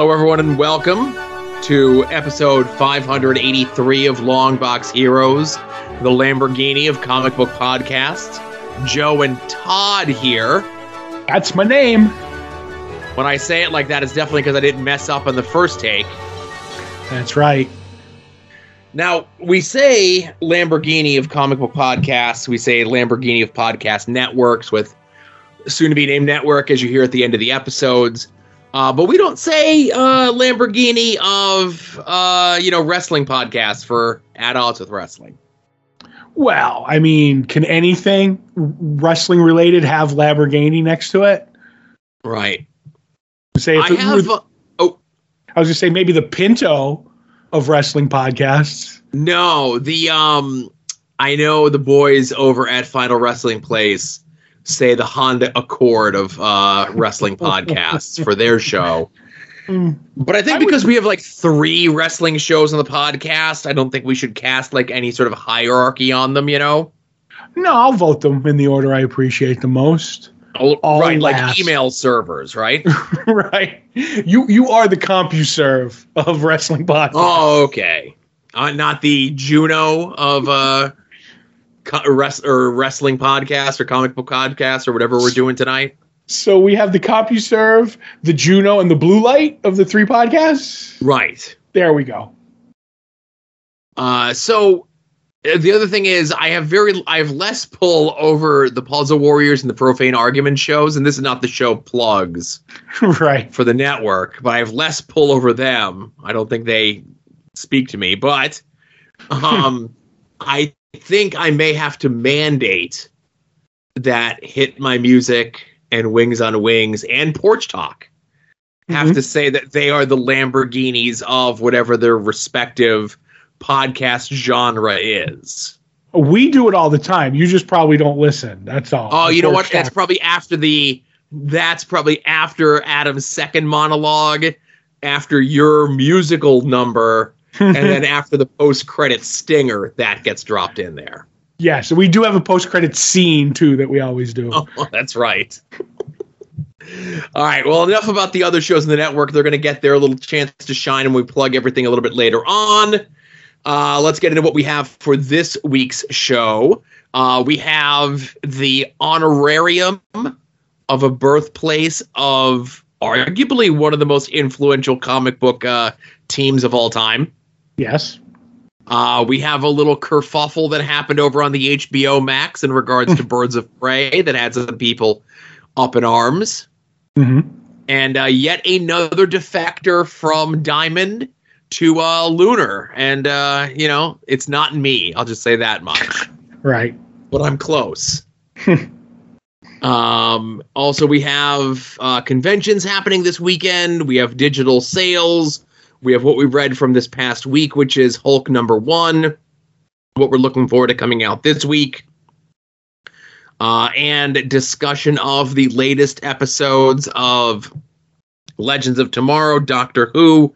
Hello, everyone, and welcome to episode 583 of Longbox Heroes, the Lamborghini of comic book podcasts. Joe and Todd here. That's my name. When I say it like that, it's definitely because I didn't mess up on the first take. That's right. Now, we say Lamborghini of comic book podcasts. We say Lamborghini of podcast networks with soon to be named network, as you hear at the end of the episodes. Uh, but we don't say uh, Lamborghini of uh, you know wrestling podcasts for adults with wrestling. Well, I mean, can anything wrestling related have Lamborghini next to it? Right. Say if I it have. were- oh I was gonna say maybe the Pinto of wrestling podcasts. no, the um, I know the boys over at Final Wrestling Place say the Honda Accord of uh, wrestling podcasts for their show. Mm. But I think I would- because we have like three wrestling shows on the podcast, I don't think we should cast like any sort of hierarchy on them. You know. No, I'll vote them in the order I appreciate the most. Oh, All right, like email servers, right? right. You you are the CompuServe of wrestling podcasts. oh, okay. Uh, not the Juno of uh, co- res- or wrestling podcast or comic book podcast or whatever we're doing tonight. So we have the CompuServe, the Juno, and the Blue Light of the three podcasts. Right. There we go. Uh, so uh, the other thing is, I have very, I have less pull over the Puzzle Warriors and the Profane Argument shows, and this is not the show plugs. right. for the network, but I have less pull over them. I don't think they speak to me, but um, I think I may have to mandate that Hit My Music and Wings on Wings and Porch Talk have Mhm. to say that they are the Lamborghinis of whatever their respective podcast genre is. We do it all the time. You just probably don't listen. That's all. Oh, you know what? That's That's probably after the. That's probably after Adam's second monologue, after your musical number, and then after the post-credit stinger that gets dropped in there. yeah. So we do have a post-credit scene too that we always do. Oh, that's right. All right. Well, enough about the other shows in the network. They're going to get their little chance to shine, and we plug everything a little bit later on. Uh, let's get into what we have for this week's show. Uh, we have the honorarium of a birthplace of arguably one of the most influential comic book uh, teams of all time. Yes. Uh, we have a little kerfuffle that happened over on the HBO Max in regards to Birds of Prey that had some people up in arms. hmm And uh, yet another defector from Diamond to uh, Lunar. And, uh, you know, it's not me. I'll just say that much. Right. But I'm close. um, also, we have uh, conventions happening this weekend. We have digital sales. We have what we've read from this past week, which is Hulk number one. What we're looking forward to coming out this week. Uh, and discussion of the latest episodes of Legends of Tomorrow, Doctor Who,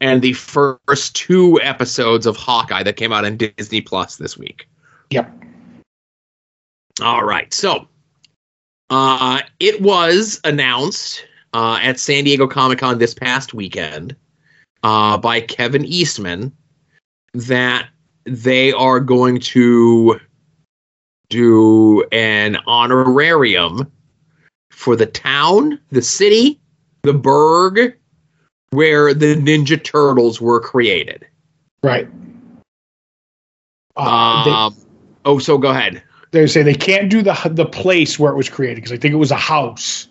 and the first two episodes of Hawkeye that came out on Disney Plus this week. Yep. All right. So, uh, it was announced uh, at San Diego Comic Con this past weekend uh, by Kevin Eastman that they are going to do an honorarium for the town, the city, the burg where the Ninja Turtles were created. Right. Uh, they- Um, oh, so go ahead. they say they can't do the the place where it was created because I think it was a house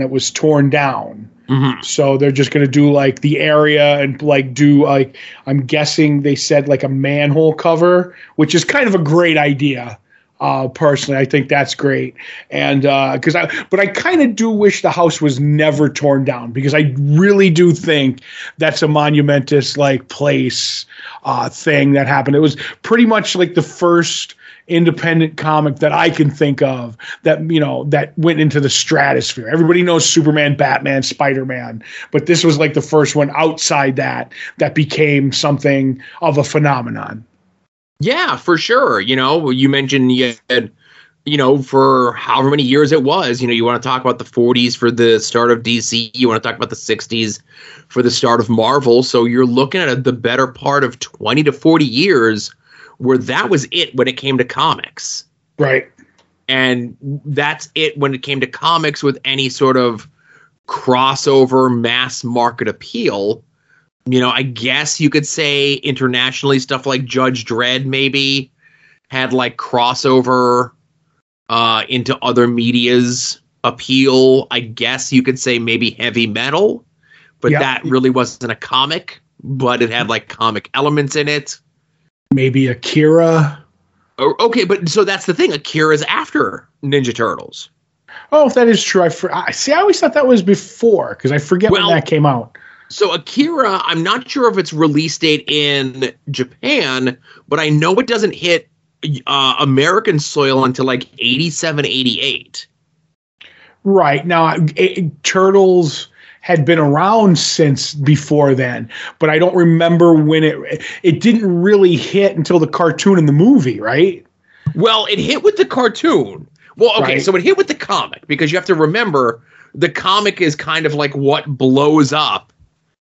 that was torn down. Mm-hmm. So they're just going to do like the area and like do like I'm guessing they said like a manhole cover, which is kind of a great idea. Uh, personally, I think that's great, and because I but I kind of do wish the house was never torn down because I really do think that's a monumentous like place uh, thing that happened. It was pretty much like the first independent comic that I can think of that you know that went into the stratosphere. Everybody knows Superman, Batman, Spider-Man, but this was like the first one outside that that became something of a phenomenon. Yeah, for sure. You know, you mentioned you had you know, for however many years it was. You know, you want to talk about the 40s for the start of DC, you want to talk about the 60s for the start of Marvel. So you're looking at the better part of 20 to 40 years where that was it when it came to comics. Right. And that's it when it came to comics with any sort of crossover mass market appeal. You know, I guess you could say internationally stuff like Judge Dredd maybe had like crossover uh, into other media's appeal. I guess you could say maybe heavy metal, but Yep. that really wasn't a comic, but it had like comic elements in it. Maybe Akira. Oh, okay, but so that's the thing. Akira's after Ninja Turtles. Oh, if that is true, I for, I see. I always thought that was before because I forget Well- when that came out. So Akira, I'm not sure if its release date in Japan, but I know it doesn't hit uh, American soil until like 87, 88. Right now, it, Turtles had been around since before then, but I don't remember when it. It didn't really hit until the cartoon and the movie, right? Well, it hit with the cartoon. Well, okay, Right. so it hit with the comic because you have to remember the comic is kind of like what blows up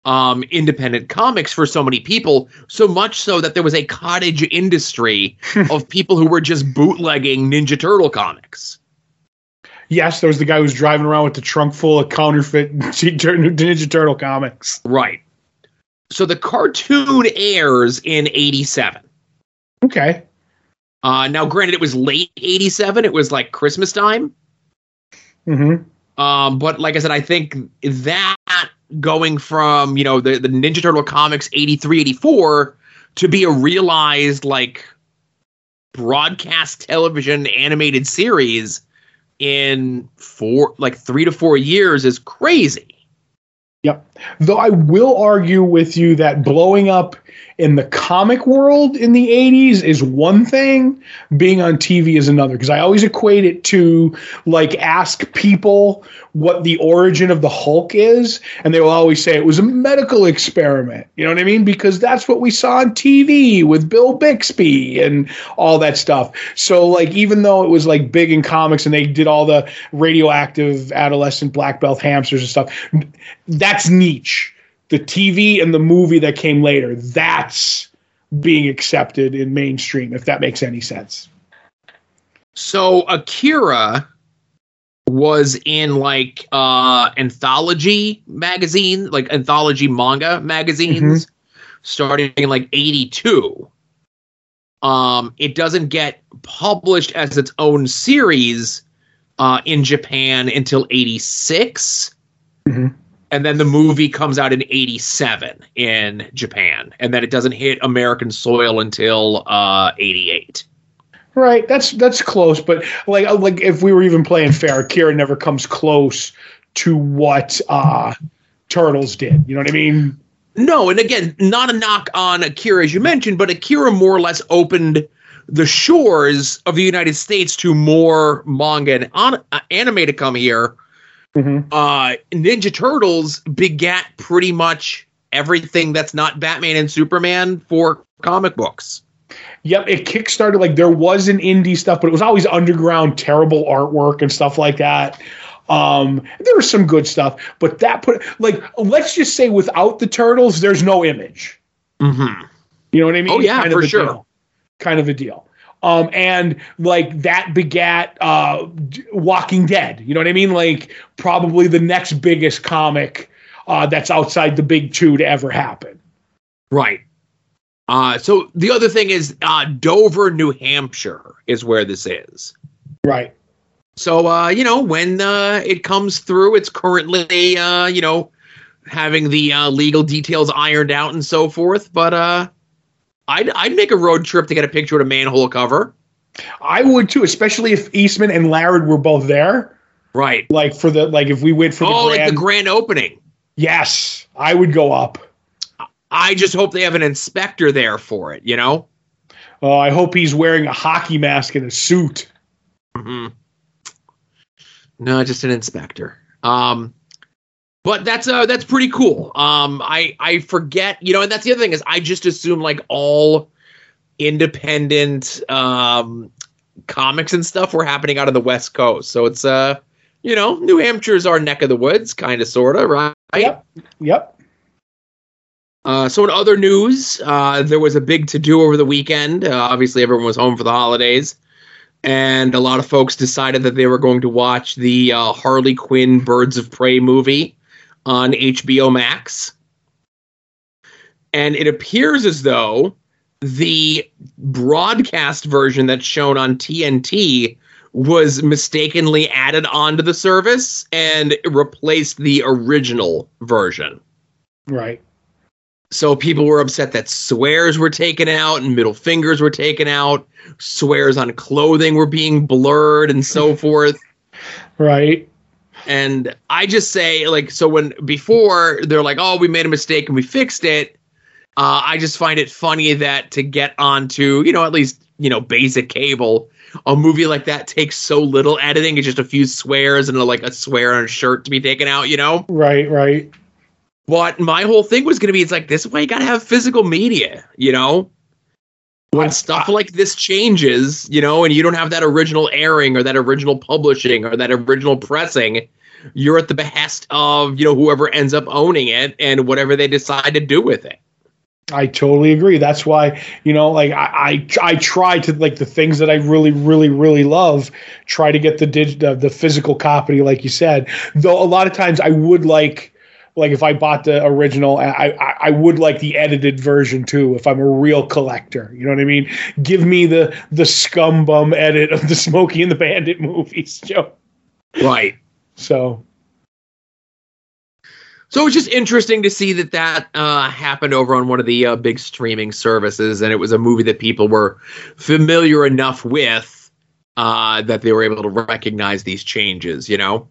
um, independent comics for so many people. So much so that there was a cottage industry of people who were just bootlegging Ninja Turtle comics. Yes, there was the guy who was driving around with the trunk full of counterfeit Ninja Turtle comics. Right. So the cartoon airs in 87. Okay, Uh, now, granted, it was late 87. It was like Christmas time. hmm Um, but like I said, I think that going from, you know, the, the Ninja Turtle comics 83, 84 to be a realized, like, broadcast television animated series in four, like, three to four years is crazy. Yep. Though I will argue with you that blowing up in the comic world in the 80s is one thing, being on TV is another. Because I always equate it to like ask people what the origin of the Hulk is, and they will always say it was a medical experiment. You know what I mean? Because that's what we saw on TV with Bill Bixby and all that stuff. So, like, even though it was like big in comics and they did all the radioactive adolescent black belt hamsters and stuff, that's niche. The TV and the movie that came later, that's being accepted in mainstream, if that makes any sense. So Akira was in like uh anthology magazine, like anthology manga magazines starting in like 82. Um it doesn't get published as its own series uh in Japan until 86. Mhm. And then the movie comes out in 87 in Japan and then it doesn't hit American soil until uh 88. Right, that's that's close, but like like if we were even playing fair, Akira never comes close to what uh Turtles did. You know what I mean? No, and again, not a knock on Akira as you mentioned, but Akira more or less opened the shores of the United States to more manga and on, uh, anime to come here. Mhm. Uh, Ninja Turtles begat pretty much everything that's not Batman and Superman for comic books. Yep, it kickstarted like there was an indie stuff, but it was always underground, terrible artwork and stuff like that. Um, there was some good stuff, but that put like let's just say without the turtles, there's no image. Mm-hmm. You know what I mean? Oh, yeah, Kind for sure. deal. Kind of a deal. Um, and like that begat uh, Walking Dead. You know what I mean? Like probably the next biggest comic uh, that's outside the big two to ever happen. Right. Uh, so the other thing is uh, Dover, New Hampshire is where this is. Right. So uh, you know, when uh, it comes through, it's currently uh, you know having the uh, legal details ironed out and so forth. But uh, I'd I'd make a road trip to get a picture of a manhole cover. I would too, especially if Eastman and Laird were both there. Right. Like for the like if we went for the Oh, grand, like the grand opening. yes, I would go up. I just hope they have an inspector there for it. You know. Oh, I hope he's wearing a hockey mask and a suit. Mm-hmm. No, just an inspector. Um, but that's uh that's pretty cool. Um, I I forget, you know, and that's the other thing is I just assume like all independent um comics and stuff were happening out of the West Coast. So it's uh, you know, New Hampshire's our neck of the woods, kind of, sort of, right? Yep. Yep. Uh, so in other news, uh, there was a big to do over the weekend. Uh, obviously, everyone was home for the holidays, and a lot of folks decided that they were going to watch the uh, Harley Quinn Birds of Prey movie on HBO Max. And it appears as though the broadcast version that's shown on TNT was mistakenly added onto the service and replaced the original version. Right. So people were upset that swears were taken out and middle fingers were taken out, swears on clothing were being blurred and so forth. Right. And I just say, like, so when before they're like, oh, we made a mistake and we fixed it, uh, I just find it funny that to get onto, you know, at least, you know, basic cable, a movie like that takes so little editing. It's just a few swears and a, like a swear on a shirt to be taken out, you know? Right, right. But my whole thing was going to be it's like, this way you got to have physical media, you know? When stuff like this changes, you know, and you don't have that original airing or that original publishing or that original pressing, you're at the behest of, you know, whoever ends up owning it and whatever they decide to do with it. I totally agree. That's why you know, like I, I, I try to like the things that I really, really, really love. Try to get the dig, the physical copy, like you said. Though a lot of times I would like, like if I bought the original, I, I, I would like the edited version too. If I'm a real collector, you know what I mean. Give me the the scum bum edit of the Smokey and the Bandit movies, Joe. Right. So so it's just interesting to see that that uh, happened over on one of the uh, big streaming services, and it was a movie that people were familiar enough with uh, that they were able to recognize these changes. You know,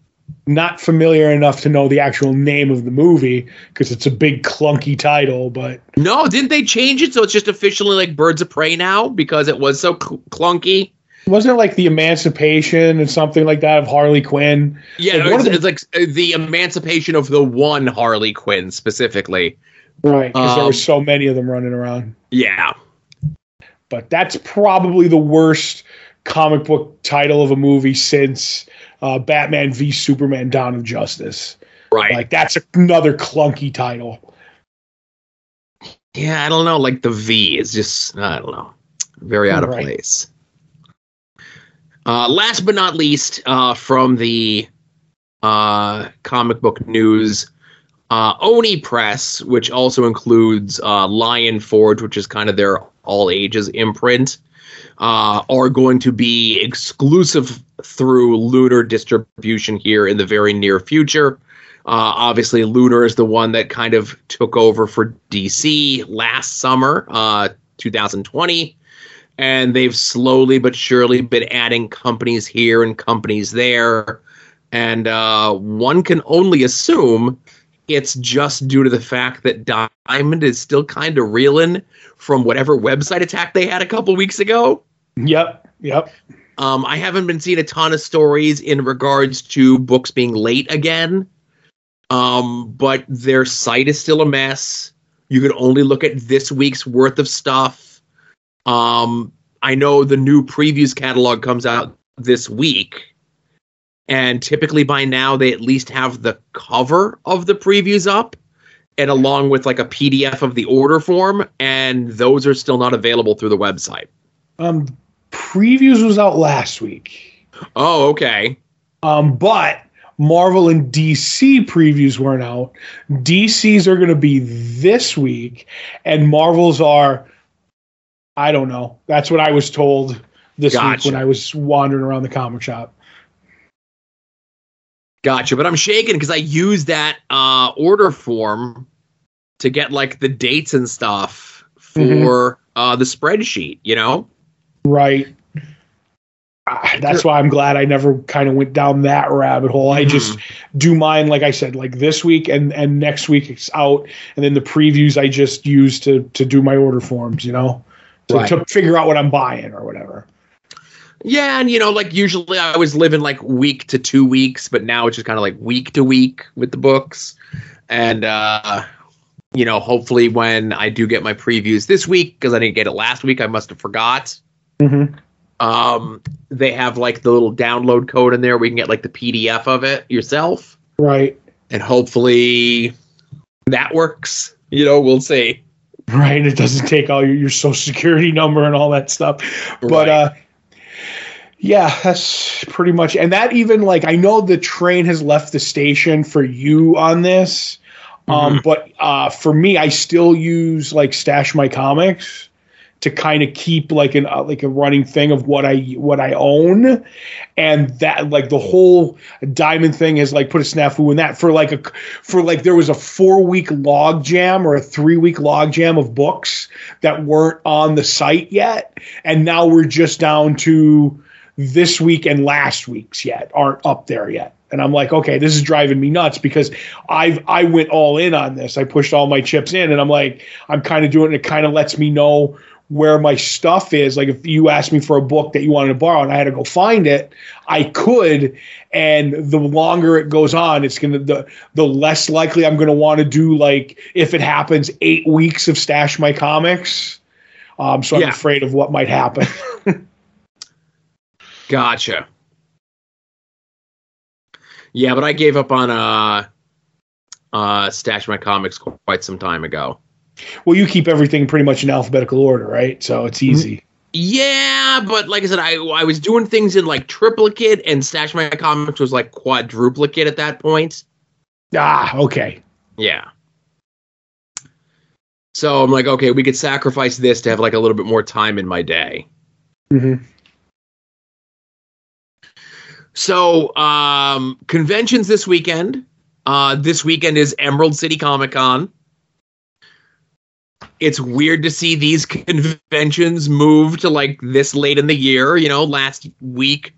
not familiar enough to know the actual name of the movie because it's a big clunky title. But no, didn't they change it so it's just officially like Birds of Prey now because it was so cl- clunky? wasn't it like the emancipation and something like that of Harley Quinn? Yeah, Like, it one the- it's like the emancipation of the one Harley Quinn specifically. Right, because there Um, were so many of them running around. Yeah, But that's probably the worst comic book title of a movie since uh, Batman v Superman: Dawn of Justice. right. Like that's another clunky title. Yeah, I don't know. Like the V is just I don't know, very out of Right. place. Uh, last but not least, uh, from the uh, comic book news, uh, Oni Press, which also includes uh, Lion Forge, which is kind of their all ages imprint, uh, are going to be exclusive through Lunar distribution here in the very near future. Uh, obviously, Lunar is the one that kind of took over for DC last summer, uh, 2020. And they've slowly but surely been adding companies here and companies there. And uh, one can only assume it's just due to the fact that Diamond is still kind of reeling from whatever website attack they had a couple weeks ago. Yep, yep. Um, I haven't been seeing a ton of stories in regards to books being late again. Um, but their site is still a mess. You can only look at this week's worth of stuff. Um, I know the new previews catalog comes out this week. And typically by now they at least have the cover of the previews up and along with like a PDF of the order form, and those are still not available through the website. Um, previews was out last week, Oh, okay. um, but Marvel and DC previews weren't out. DC's are going to be this week, and Marvels are. I don't know. That's what I was told this week when I was wandering around the comic shop. Gotcha, but I'm shaking because I used that uh, order form to get like the dates and stuff for Mhm. uh, the spreadsheet. You know, Right. Ah, That's why I'm glad I never kind of went down that rabbit hole. I just do mine, like I said, like this week and and next week it's out, and then the previews I just use to to do my order forms, you know, to, Right. to figure out what I'm buying or whatever. yeah, and you know, like usually I was living like week to two weeks, but now it's just kind of like week to week with the books, and uh, you know, hopefully when I do get my previews this week because I didn't get it last week, I must have forgot. Mm-hmm. Um, they have like the little download code in there where you can get like the PDF of it yourself, Right. and hopefully that works. You know, we'll see. Right. It doesn't take all your, your social security number and all that stuff. But Right. uh yeah, that's pretty much and that even like I know the train has left the station for you on this. Um but uh for me I still use like stash my comics to kind of keep like an uh, like a running thing of what I what I own, and that like the whole diamond thing has like put a snafu in that for like a for like there was a four week log jam or a three week log jam of books that weren't on the site yet, and now we're just down to this week and last week's yet aren't up there yet. And I'm like, okay, this is driving me nuts because I've I went all in on this. I pushed all my chips in, and I'm like, I'm kind of doing it. It kind of lets me know where my stuff is. Like if you asked me for a book that you wanted to borrow and I had to go find it, I could. And the longer it goes on, it's gonna the the less likely I'm gonna want to do like if it happens eight weeks of stash my comics. Um, so I'm Yeah. afraid of what might happen. Gotcha. Yeah, but I gave up on uh uh stash my comics quite some time ago. Well, you keep everything pretty much in alphabetical order, right? So it's easy. Yeah, but like I said, I I was doing things in like triplicate, and stash my comics was like quadruplicate at that point. Ah, okay. Yeah. So I'm like, okay, we could sacrifice this to have like a little bit more time in my day. hmm So, um, conventions this weekend. Uh, this weekend is Emerald City Comic Con. It's weird to see these conventions move to like this late in the year. You know, last week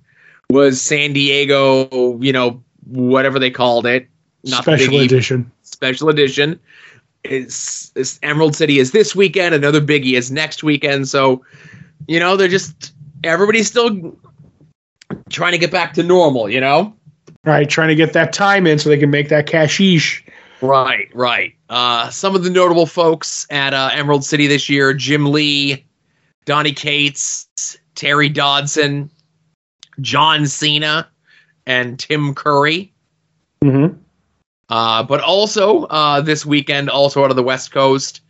was San Diego, you know, whatever they called it. Not Special edition. special edition. It's, it's Emerald City is this weekend. Another biggie is next weekend. So, you know, they're just everybody's still trying to get back to normal. You know. Right, trying to get that time in so they can make that cashish. Right, right. Uh, some of the notable folks at uh, Emerald City this year: Jim Lee, Donny Cates, Terry Dodson, John Cena, and Tim Curry. Mm-hmm. Uh, but also uh, this weekend, also out of the West Coast,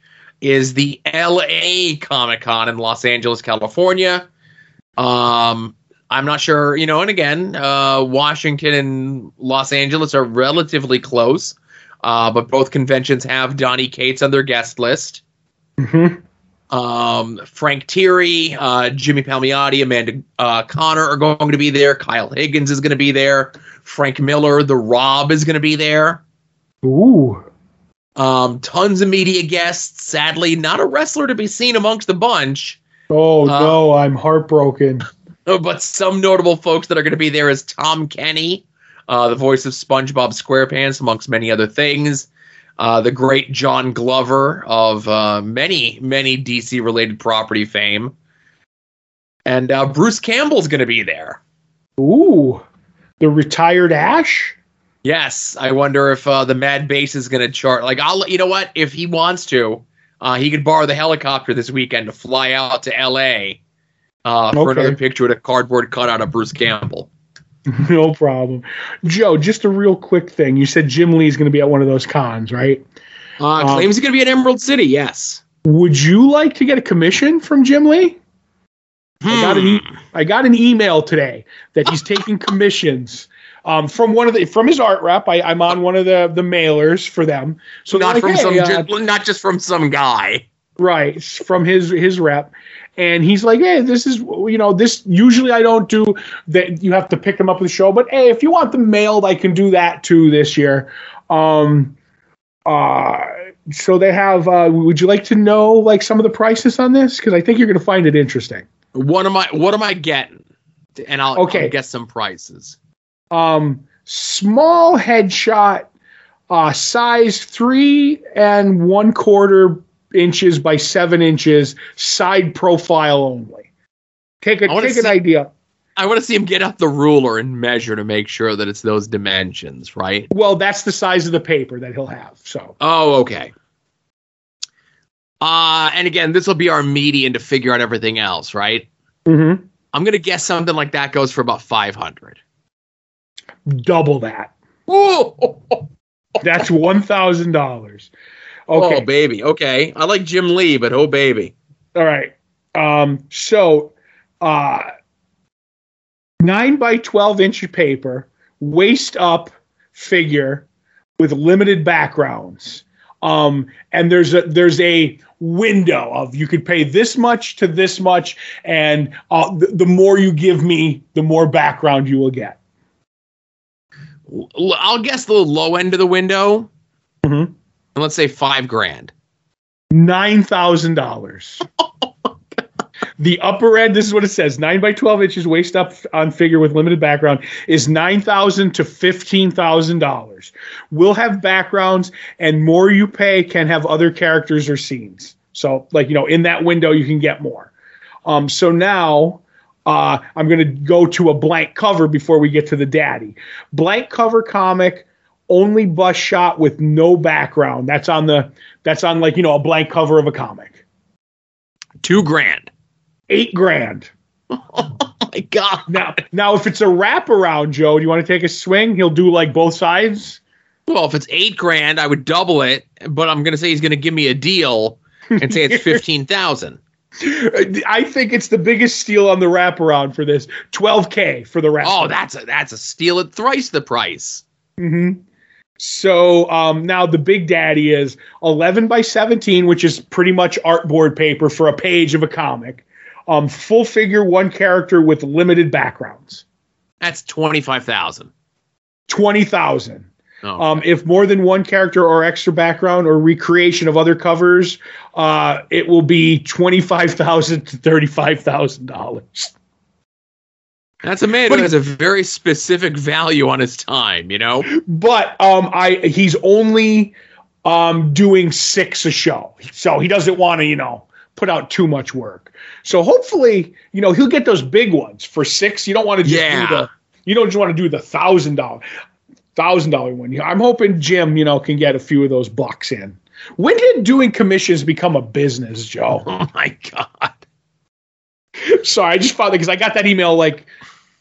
is the LA Comic Con in Los Angeles, California. Um, I'm not sure, you know, and again, uh, Washington and Los Angeles are relatively close, uh, but both conventions have Donny Cates on their guest list. Mm-hmm. Um, Frank Tieri, uh, Jimmy Palmiotti, Amanda uh, Conner are going to be there. Kyle Higgins is going to be there. Frank Miller, the Rob is going to be there. Ooh. Um, tons of media guests. Sadly, not a wrestler to be seen amongst the bunch, Oh Uh, no, I'm heartbroken. But some notable folks that are going to be there is Tom Kenny, uh, the voice of SpongeBob SquarePants, amongst many other things. Uh, the great John Glover of uh, many, many DC related property fame. And uh, Bruce Campbell's going to be there. Ooh. The retired Ash? Yes, I wonder if uh, the Mad Base is going to chart. Like, I'll, you know what? If he wants to, uh, he could borrow the helicopter this weekend to fly out to L.A. Uh, for Okay. another picture with a cardboard cutout of Bruce Campbell. no problem. Joe, just a real quick thing. You said Jim Lee's going to be at one of those cons, right? Uh, Um, claims he's going to be at Emerald City. Yes. Would you like to get a commission from Jim Lee? I got an e- I got an email today that he's taking commissions um, from one of the from his art rep. I, I'm on one of the the mailers for them. So not like, from "Hey, some, uh, not just from some guy. right from his his rep and he's like hey this is you know this usually i don't do that you have to pick them up with the show but hey if you want them mailed i can do that too this year um uh so they have uh would you like to know like some of the prices on this because i think you're going to find it interesting What am I? What am I getting? And I'll, Okay. I'll get some prices. um small headshot uh size three and one quarter inches by seven inches side profile only take a take an idea I want to see him get out the ruler and measure to make sure that it's those dimensions, right? well that's the size of the paper that he'll have so Oh, okay. Uh, and again, this will be our median to figure out everything else, right? mm-hmm. I'm gonna guess something like that goes for about five hundred. Double that. Oh, That's one thousand dollars. Okay. oh, baby. Okay, I like Jim Lee, but oh, baby. All right. Um, so, uh, nine by twelve inch paper, waist up figure with limited backgrounds. Um, and there's a there's a window of you could pay this much to this much, and uh, the, the more you give me, the more background you will get. I'll guess the low end of the window, Mhm. And let's say five grand. Nine thousand dollars. The upper end, this is what it says: nine by twelve inches waist up on figure with limited background is nine thousand to fifteen thousand dollars. We'll have backgrounds, and more you pay can have other characters or scenes. So, like you know, in that window, you can get more. Um, so now. Uh, I'm going to go to a blank cover before we get to the daddy. Blank cover comic, only bust shot with no background. That's on the that's on like you know a blank cover of a comic. Two grand. Eight grand. Oh my god. Now, now if it's a wraparound, Joe, do you want to take a swing? He'll do like both sides. Well, if it's eight grand, I would double it, but I'm gonna say he's gonna give me a deal and say it's fifteen thousand. I think it's the biggest steal on the wraparound for this. 12k for the wraparound. Oh, that's a that's a steal at thrice the price. hmm So um, now the big daddy is 11 by 17, which is pretty much artboard paper for a page of a comic. Um, full figure, one character with limited backgrounds. That's twenty five thousand. 20,000. Oh, Um, if more than one character or extra background or recreation of other covers, uh, it will be twenty-five thousand to thirty-five thousand dollars. That's a man but who has a very specific value on his time. You know. But um, I he's only um, doing six a show, so he doesn't want to, you know, put out too much work. So hopefully, you know, he'll get those big ones for six. You don't want to just Yeah. do the, you don't just want to do the thousand dollar, thousand dollar one. I'm hoping Jim, you know, can get a few of those bucks in. When did doing commissions become a business, Joe? Oh my god. Sorry, I just found that because I got that email like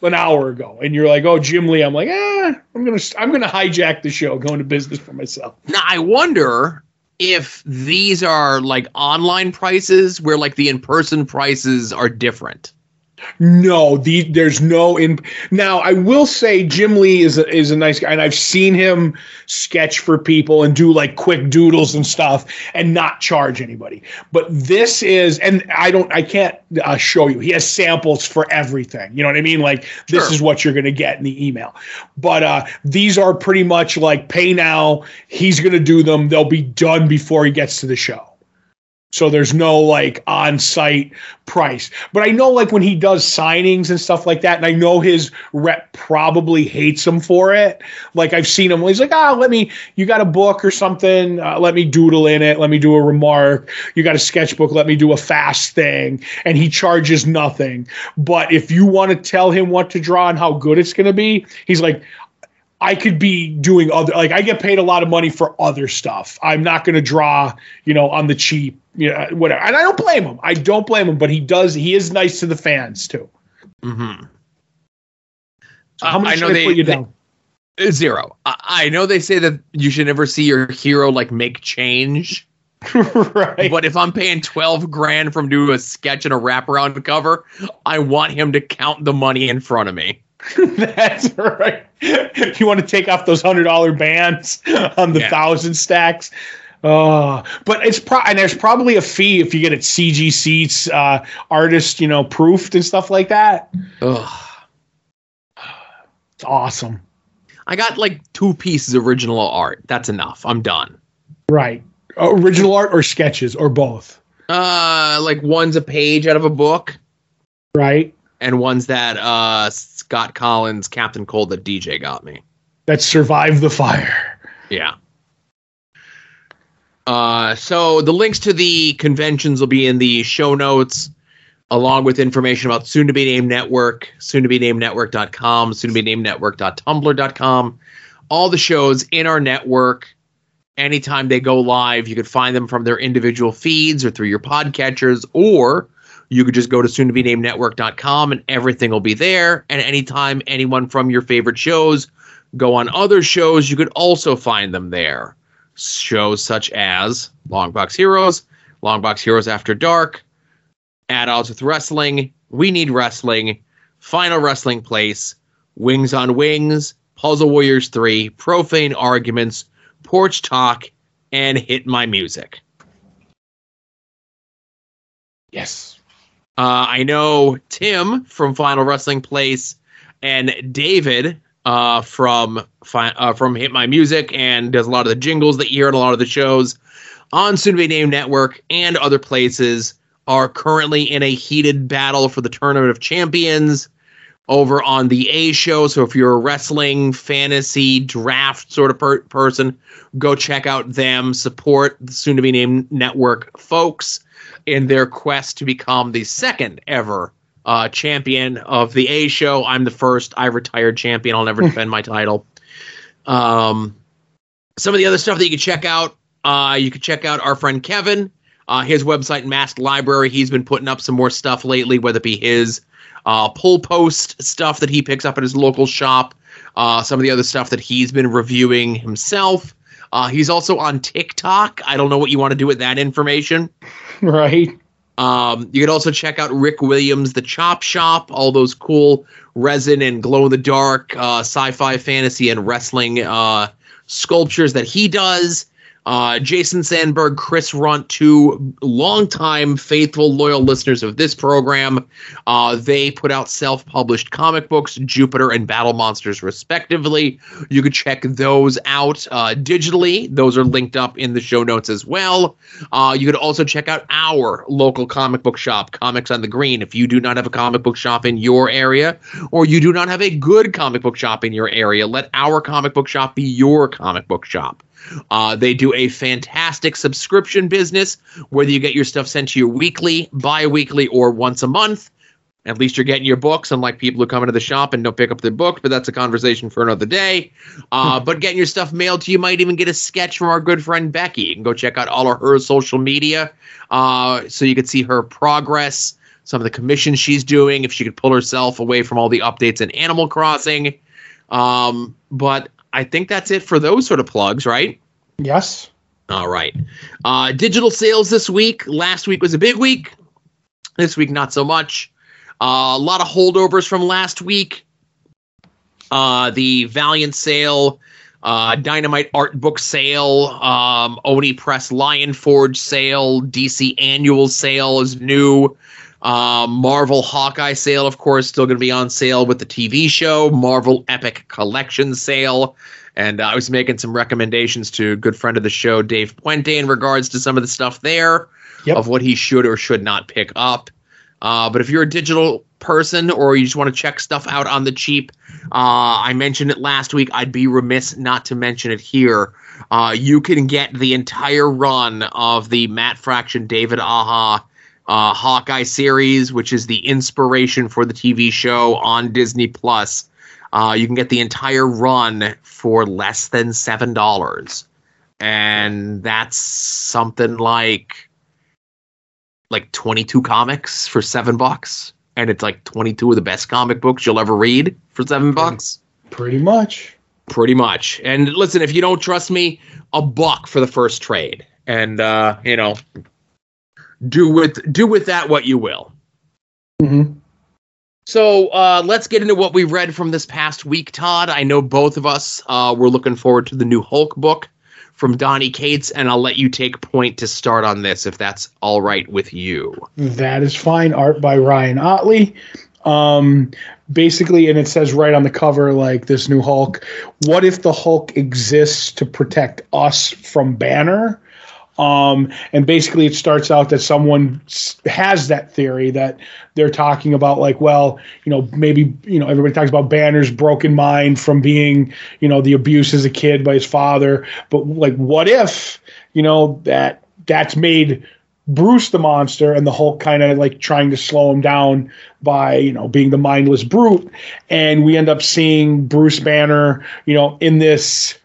an hour ago, and you're like, "Oh, Jim Lee." I'm like, "Eh, I'm gonna, I'm gonna hijack the show, go into business for myself." Now I wonder if these are like online prices where like the in person prices are different. No, the, there's no in. Now, I will say Jim Lee is a, is a nice guy, and I've seen him sketch for people and do like quick doodles and stuff, and not charge anybody. But this is, and I don't, I can't uh, show you. He has samples for everything. You know what I mean? Like this Sure. is what you're going to get in the email. But uh, these are pretty much like pay now. He's going to do them. They'll be done before he gets to the show. So there's no like on site price. But I know like when he does signings and stuff like that, and I know his rep probably hates him for it. Like I've seen him, he's like, ah, let me, you got a book or something, uh, let me doodle in it, let me do a remark. You got a sketchbook, let me do a fast thing. And he charges nothing. But if you want to tell him what to draw and how good it's going to be, he's like, I could be doing other like I get paid a lot of money for other stuff. I'm not going to draw, you know, on the cheap, you know, whatever. And I don't blame him. I don't blame him, but he does he is nice to the fans too. Mm-hmm. So how much I know they, put you they- down? zero. I, I know they say that you should never see your hero like make change, right. but if I'm paying twelve grand from doing a sketch and a wraparound cover, I want him to count the money in front of me. That's right. You want to take off those hundred dollar bands on the Yeah. thousand stacks. Uh, but it's pro and there's probably a fee if you get it CG seats, uh, artist, you know, proofed and stuff like that. Ugh. It's awesome. I got like two pieces of original art. That's enough. I'm done. Right. Original art or sketches or both. Uh, like one's a page out of a book, Right. and one's that uh Scott Kolins Captain Cold that DJ got me. That survived the fire. Yeah. Uh, so the links to the conventions will be in the show notes, along with information about soon to be named network, soon to be named network.com, soon to be named network.tumblr.com. All the shows in our network. Anytime they go live, you could find them from their individual feeds or through your podcatchers, or you could just go to soon to be named network.com and everything will be there. And anytime anyone from your favorite shows go on other shows, you could also find them there. Shows such as Longbox Heroes, Longbox Heroes After Dark, Odds with Wrestling, We Need Wrestling, Final Wrestling Place, Wings on Wings, Puzzle Warriors 3, Profane Arguments, Porch Talk, and Hit My Music. Yes. Uh, I know Tim from Final Wrestling Place and David uh, from uh, from Hit My Music and does a lot of the jingles that you hear in a lot of the shows on Soon to Be Named Network and other places are currently in a heated battle for the Tournament of Champions over on the A show. So if you're a wrestling fantasy draft sort of per- person, go check out them. Support the soon to be named network folks in their quest to become the second ever uh, champion of the A show. I'm the first. I retired champion. I'll never defend my title. Um, some of the other stuff that you can check out. Uh, you can check out our friend Kevin. Uh, his website, Mask Library. He's been putting up some more stuff lately, whether it be his uh, pull post stuff that he picks up at his local shop, uh, some of the other stuff that he's been reviewing himself. Uh, he's also on TikTok. I don't know what you want to do with that information. Right. Um, you can also check out Rick Williams, the Chop Shop, all those cool resin and glow in the dark uh, sci fi, fantasy, and wrestling uh, sculptures that he does. Uh, Jason Sandberg, Chris Runt, two longtime faithful, loyal listeners of this program. Uh, they put out self published comic books, Jupiter and Battle Monsters, respectively. You could check those out uh, digitally. Those are linked up in the show notes as well. Uh, you could also check out our local comic book shop, Comics on the Green. If you do not have a comic book shop in your area, or you do not have a good comic book shop in your area, let our comic book shop be your comic book shop. Uh, they do a fantastic subscription business, whether you get your stuff sent to you weekly, bi weekly, or once a month. At least you're getting your books, unlike people who come into the shop and don't pick up their book, but that's a conversation for another day. Uh, but getting your stuff mailed to you might even get a sketch from our good friend Becky. You can go check out all of her social media uh, so you can see her progress, some of the commissions she's doing, if she could pull herself away from all the updates in Animal Crossing. Um, but I think that's it for those sort of plugs, right? Yes. All right. Uh, digital sales this week. Last week was a big week. This week, not so much. Uh, a lot of holdovers from last week. Uh, the Valiant sale, uh, Dynamite art book sale, um, Oni Press Lion Forge sale, DC annual sale is new. Um, Marvel Hawkeye sale, of course, still going to be on sale with the TV show. Marvel Epic Collection sale. And uh, I was making some recommendations to a good friend of the show, Dave Puente, in regards to some of the stuff there Yep. of what he should or should not pick up. Uh, but if you're a digital person or you just want to check stuff out on the cheap, uh, I mentioned it last week. I'd be remiss not to mention it here. Uh, you can get the entire run of the Matt Fraction David Aja uh, Hawkeye series, which is the inspiration for the TV show on Disney Plus. Uh, you can get the entire run for less than seven dollars, and that's something like like 22 comics for seven bucks. And it's like 22 of the best comic books you'll ever read for seven bucks. Pretty much. pretty much. And listen if you don't trust me a buck for the first trade. And uh you know do with do with that what you will hmm so uh, let's get into what we read from this past week, Todd. I know both of us uh, were looking forward to the new Hulk book from Donny Cates, and I'll let you take point to start on this if that's all right with you. That is fine. Art by Ryan Ottley. Um, basically, and it says right on the cover, like this new Hulk. What if the Hulk exists to protect us from Banner? Um, and basically, it starts out that someone has that theory that they're talking about, like, well, you know, maybe, you know, everybody talks about Banner's broken mind from being, you know, the abuse as a kid by his father. But, like, what if, you know, that that's made Bruce the monster and the Hulk kind of like trying to slow him down by, you know, being the mindless brute. And we end up seeing Bruce Banner, you know, in this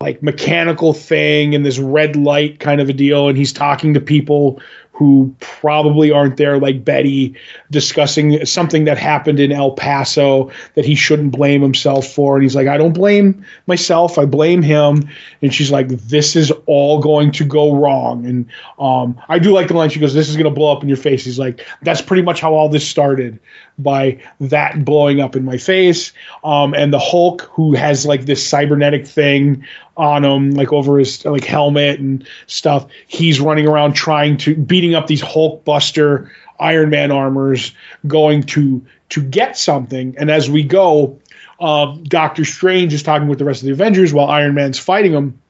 like mechanical thing and this red light kind of a deal. And he's talking to people who probably aren't there, like Betty, discussing something that happened in El Paso that he shouldn't blame himself for. And he's like, I don't blame myself, I blame him. And she's like, This is all going to go wrong. And um, I do like the line she goes, This is going to blow up in your face. He's like, That's pretty much how all this started by that blowing up in my face. Um, and the Hulk, who has like this cybernetic thing on him, like over his like helmet and stuff, he's running around trying to beating up these Hulk Buster Iron Man armors, going to to get something. And as we go, uh, Doctor Strange is talking with the rest of the Avengers while Iron Man's fighting him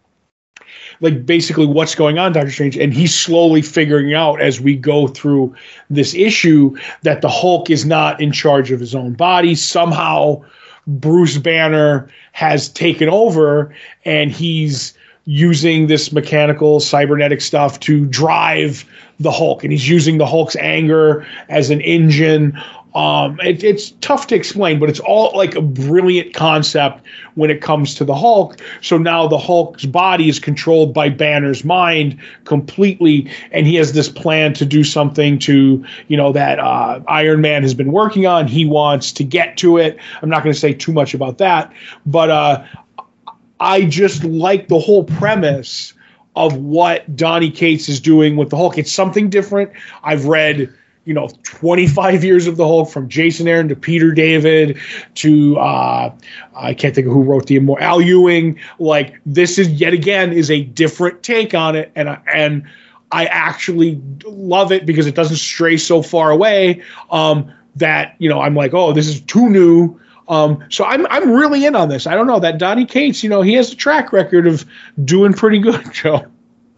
like basically what's going on, Doctor Strange, and he's slowly figuring out as we go through this issue that the Hulk is not in charge of his own body. Somehow, Bruce Banner has taken over, and he's using this mechanical cybernetic stuff to drive the Hulk, and he's using the Hulk's anger as an engine um, it, it's tough to explain, but it's all like a brilliant concept when it comes to the Hulk. So now the Hulk's body is controlled by Banner's mind completely, and he has this plan to do something to, you know, that uh, Iron Man has been working on. He wants to get to it. I'm not going to say too much about that, but uh, I just like the whole premise of what Donny Cates is doing with the Hulk. It's something different. I've read you know 25 years of the Hulk from Jason Aaron to Peter David to uh, I can't think of who wrote the more Al Ewing. Like this is yet again is a different take on it, and and I actually love it because it doesn't stray so far away. Um, that you know I'm like oh this is too new. Um, so I'm I'm really in on this. I don't know that Donny Cates, you know, he has a track record of doing pretty good, Joe.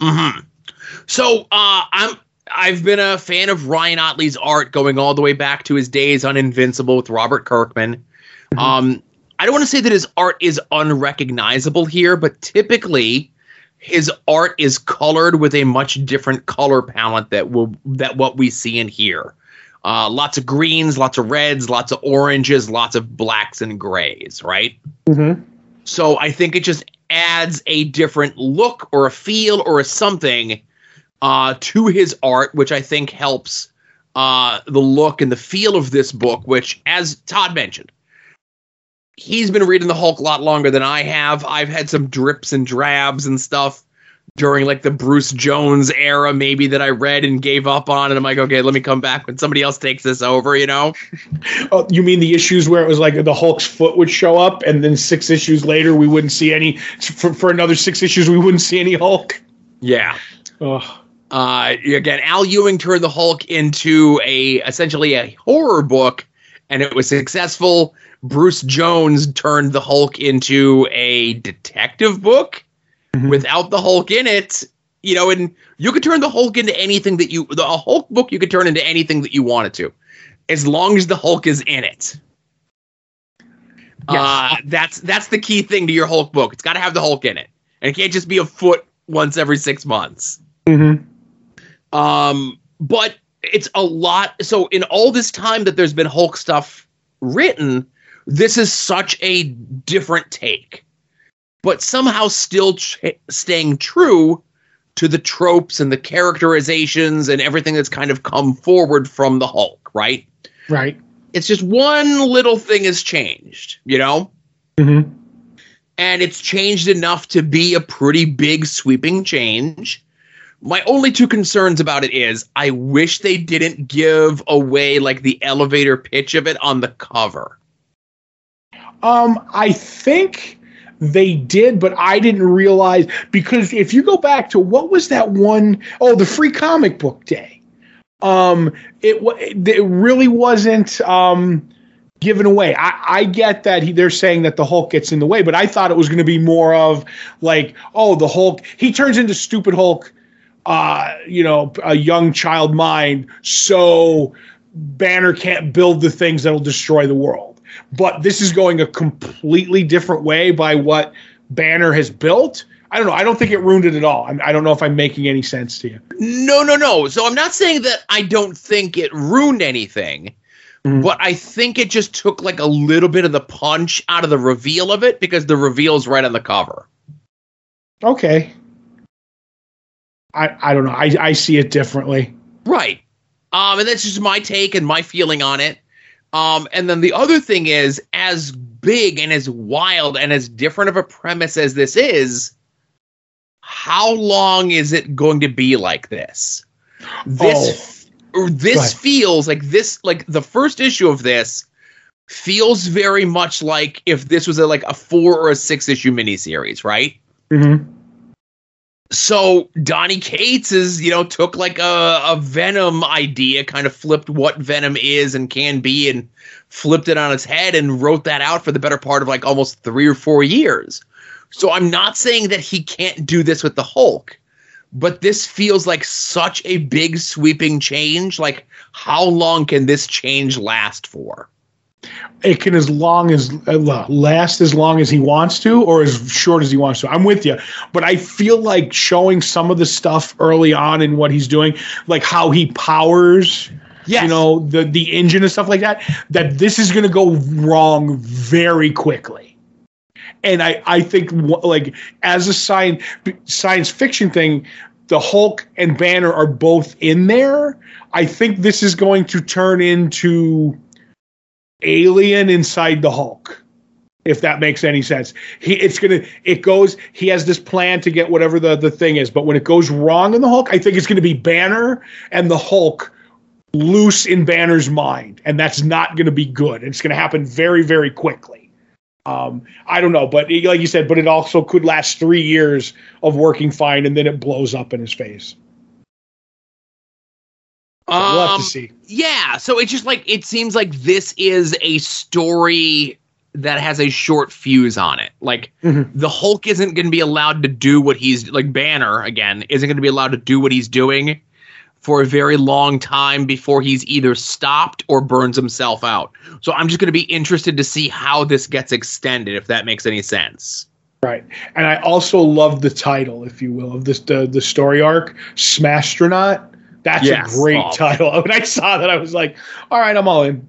Mm-hmm. So uh, I'm I've been a fan of Ryan Ottley's art going all the way back to his days on Invincible with Robert Kirkman. Mm-hmm. Um, I don't want to say that his art is unrecognizable here, but typically his art is colored with a much different color palette that will that what we see in here. Uh, lots of greens, lots of reds, lots of oranges, lots of blacks and grays, right? Mm-hmm. So I think it just adds a different look or a feel or a something uh, to his art, which I think helps uh, the look and the feel of this book, which, as Todd mentioned, he's been reading the Hulk a lot longer than I have. I've had some drips and drabs and stuff during like the Bruce Jones era, maybe that I read and gave up on, and I'm like, okay, let me come back when somebody else takes this over, you know? oh, you mean the issues where it was like the Hulk's foot would show up, and then six issues later we wouldn't see any for, for another six issues we wouldn't see any Hulk? Yeah. Oh. Uh, again, Al Ewing turned the Hulk into a essentially a horror book, and it was successful. Bruce Jones turned the Hulk into a detective book mm-hmm. without the Hulk in it. You know, and you could turn the Hulk into anything that you the a Hulk book you could turn into anything that you wanted to, as long as the Hulk is in it. Yes. Uh, that's that's the key thing to your Hulk book. It's got to have the Hulk in it, and it can't just be a foot once every six months. Mm-hmm. Um, but it's a lot. So in all this time that there's been Hulk stuff written, this is such a different take, but somehow still staying true to the tropes and the characterizations and everything that's kind of come forward from the Hulk, right? Right. It's just one little thing has changed, you know? Mm-hmm. And it's changed enough to be a pretty big sweeping change my only two concerns about it is I wish they didn't give away like the elevator pitch of it on the cover. Um, I think they did, but I didn't realize because if you go back to what was that one oh the free comic book day, um, it it really wasn't um given away. I, I get that he, they're saying that the Hulk gets in the way, but I thought it was going to be more of like, oh, the Hulk, he turns into stupid Hulk uh, you know, a young child mind, so Banner can't build the things that'll destroy the world. But this is going a completely different way by what Banner has built. I don't know. I don't think it ruined it at all. I don't know if I'm making any sense to you. No, no, no. So I'm not saying that I don't think it ruined anything, mm-hmm. but I think it just took like a little bit of the punch out of the reveal of it because the reveal is right on the cover. Okay. I, I don't know. I, I see it differently. Right. Um, and that's just my take and my feeling on it. Um, and then the other thing is, as big and as wild and as different of a premise as this is, how long is it going to be like this? This Oh. this feels like this like the first issue of this feels very much like if this was a like a four or a six issue miniseries, right? Mm-hmm. So Donny Cates is, you know, took like a, a Venom idea, kind of flipped what Venom is and can be, and flipped it on its head and wrote that out for the better part of like almost three or four years. So I'm not saying that he can't do this with the Hulk, but this feels like such a big sweeping change. Like, how long can this change last for? It can as long as uh, last as long as he wants to or as short as he wants to. I'm with you but i feel like showing some of the stuff early on in what he's doing like how he powers Yes. you know the the engine and stuff like that that this is going to go wrong very quickly. And i i think like as a science science fiction thing the hulk and banner are both in there. I think this is going to turn into alien inside the Hulk. If that makes any sense, he it's gonna it goes. He has this plan to get whatever the the thing is, but when it goes wrong in the Hulk, I think it's gonna be Banner and the Hulk loose in Banner's mind, and that's not gonna be good. It's gonna happen very very quickly. Um, I don't know, but like you said, but it also could last three years of working fine, and then it blows up in his face. So we'll have Um, to see. Yeah, so it's just like it seems like this is a story that has a short fuse on it. Like Mhm. the Hulk isn't going to be allowed to do what he's like Banner again isn't going to be allowed to do what he's doing for a very long time before he's either stopped or burns himself out. So I'm just going to be interested to see how this gets extended if that makes any sense. Right, and I also love the title, if you will, of this the the story arc, Smashtronaut. That's Yes. a great Oh. title. When I saw that, I was like, "All right, I'm all in."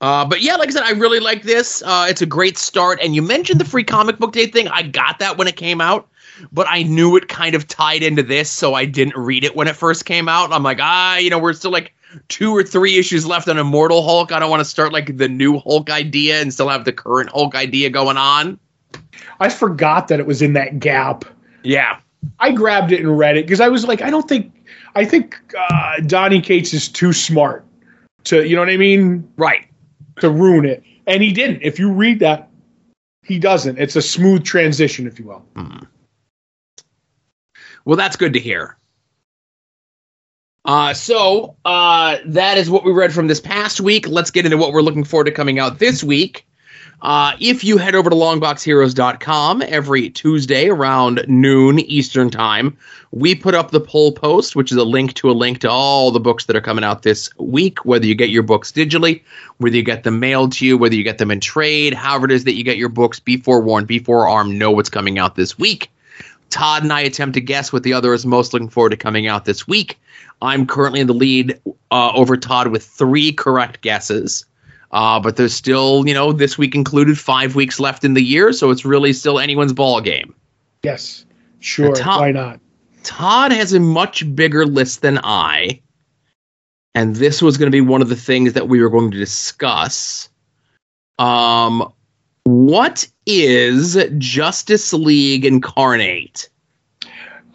Uh, but yeah, like I said, I really like this. Uh, it's a great start. And you mentioned the free comic book day thing. I got that when it came out, but I knew it kind of tied into this, so I didn't read it when it first came out. I'm like, ah, you know, we're still like two or three issues left on Immortal Hulk. I don't want to start like the new Hulk idea and still have the current Hulk idea going on. I forgot that it was in that gap. Yeah. I grabbed it and read it because I was like, I don't think, I think uh, Donny Cates is too smart to, you know what I mean, Right. to ruin it, and he didn't. If you read that, he doesn't. It's a smooth transition, if you will. Well, that's good to hear. Uh, so uh, that is what we read from this past week. Let's get into what we're looking forward to coming out this week. Uh, if you head over to longboxheroes.com every Tuesday around noon Eastern Time, we put up the poll post, which is a link to a link to all the books that are coming out this week, whether you get your books digitally, whether you get them mailed to you, whether you get them in trade, however it is that you get your books, be forewarned, be forearmed, know what's coming out this week. Todd and I attempt to guess what the other is most looking forward to coming out this week. I'm currently in the lead uh, over Todd with three correct guesses. Uh, but there's still, you know, this week included five weeks left in the year, so it's really still anyone's ball game. Yes, sure. Top- Why not? Todd has a much bigger list than I, and this was going to be one of the things that we were going to discuss. Um, what is Justice League Incarnate?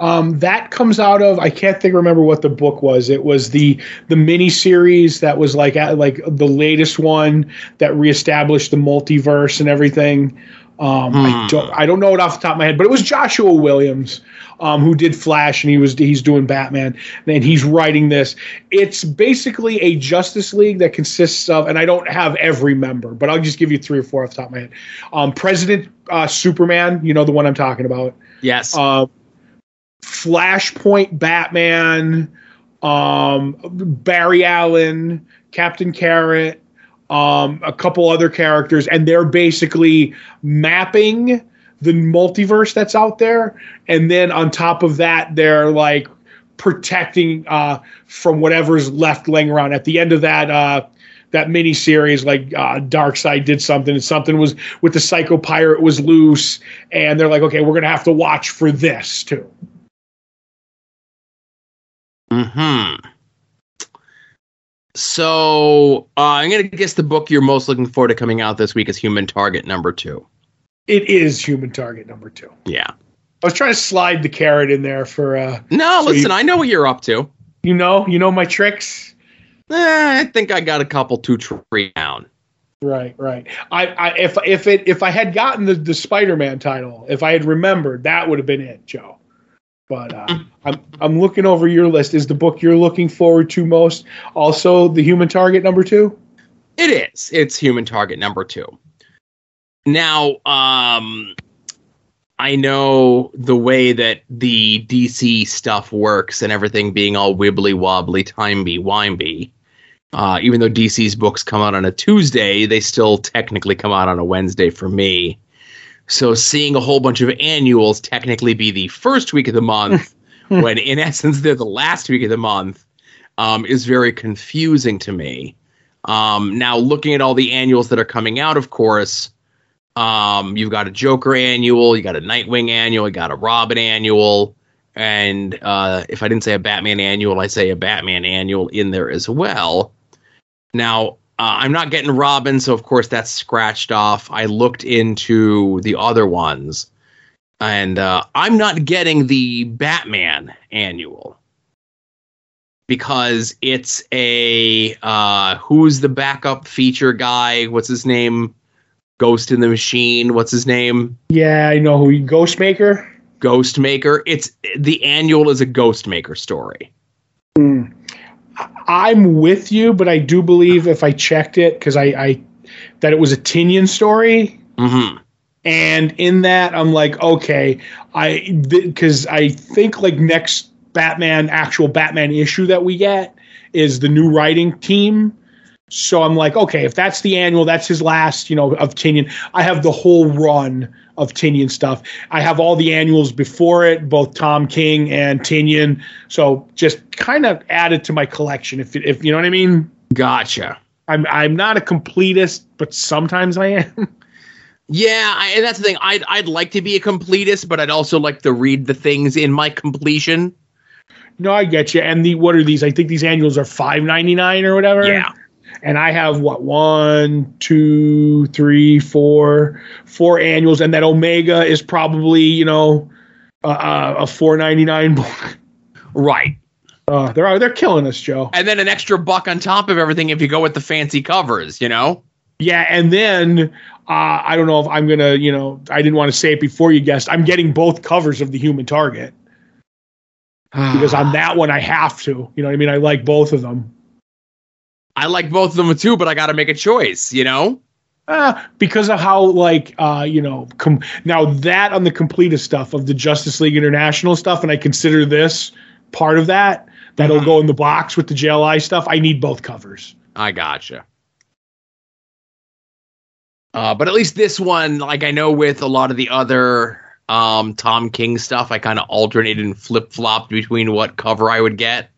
Um, that comes out of I can't think remember what the book was. It was the the mini series that was like at, like the latest one that reestablished the multiverse and everything. Um, I Hmm. don't I don't know it off the top of my head, but it was Joshua Williams um, who did Flash and he was he's doing Batman and he's writing this. It's basically a Justice League that consists of and I don't have every member, but I'll just give you three or four off the top of my head. Um, President uh, Superman, you know the one I'm talking about Yes. uh, Flashpoint Batman, um, Barry Allen, Captain Carrot, um, a couple other characters, and they're basically mapping the multiverse that's out there. And then on top of that, they're like protecting uh, from whatever's left laying around. At the end of that, uh, that mini series, like uh, Darkseid did something, and something was with the Psycho Pirate was loose, and they're like, okay, we're gonna have to watch for this too. Hmm. So uh, I'm gonna guess the book you're most looking forward to coming out this week is Human Target number two. It is Human Target number two. Yeah. I was trying to slide the carrot in there for uh No, So listen, you- I know what you're up to. you know you know my tricks. Eh, I think I got a couple two three down. Right, right. I, I if if it if I had gotten the, the Spider Man title, if I had remembered, that would have been it, Joe. But uh, I'm I'm looking over your list. Is the book you're looking forward to most also the Human Target number two? It is. It's Human Target number two. Now, um, I know the way that the DC stuff works and everything being all wibbly wobbly, timey wimey. Uh, even though DC's books come out on a Tuesday, they still technically come out on a Wednesday for me. So seeing a whole bunch of annuals technically be the first week of the month, when in essence they're the last week of the month, um, is very confusing to me. Um, now, looking at all the annuals that are coming out, of course, um, you've got a Joker annual, you got a Nightwing annual, you got a Robin annual, and uh, if I didn't say a Batman annual, I say a Batman annual in there as well. Now, uh, I'm not getting Robin, so of course that's scratched off. I looked into the other ones, and uh, I'm not getting the Batman annual because it's a uh, who's the backup feature guy? What's his name? Ghost in the Machine. What's his name? Yeah, I know who Ghostmaker. Ghost Maker. It's the annual is a Ghost Maker story. I'm with you, but I do believe if I checked it because I, I that it was a Tynion story, hmm and in that I'm like, okay, I because I think like next Batman actual Batman issue that we get is the new writing team. So I'm like, okay, if that's the annual, that's his last, you know, of Tynion. I have the whole run of Tynion stuff. I have all the annuals before it, both Tom King and Tynion. So just kind of add it to my collection, if if you know what I mean. Gotcha. I'm I'm not a completist, but sometimes I am. Yeah, I, and that's the thing. I'd I'd like to be a completist, but I'd also like to read the things in my completion. no, I get you. And the what are these? I think these annuals are five ninety nine or whatever. Yeah. And I have what one, two, three, four, four annuals, and that Omega is probably you know uh, a four ninety nine book. Right. Uh, they're they're killing us, Joe. And then an extra buck on top of everything if you go with the fancy covers, you know? Yeah, and then uh, I don't know if I'm gonna, you know, I didn't want to say it before you guessed. I'm getting both covers of the Human Target because on that one I have to. You know what I mean? I like both of them. I like both of them too, but I got to make a choice, you know? Uh, because of how like uh, you know com- now that on the completest stuff of the Justice League International stuff, and I consider this part of that. That'll Mhm. go in the box with the JLI stuff. I need both covers. I gotcha. Uh, but at least this one, like I know with a lot of the other um, Tom King stuff, I kind of alternated and flip flopped between what cover I would get.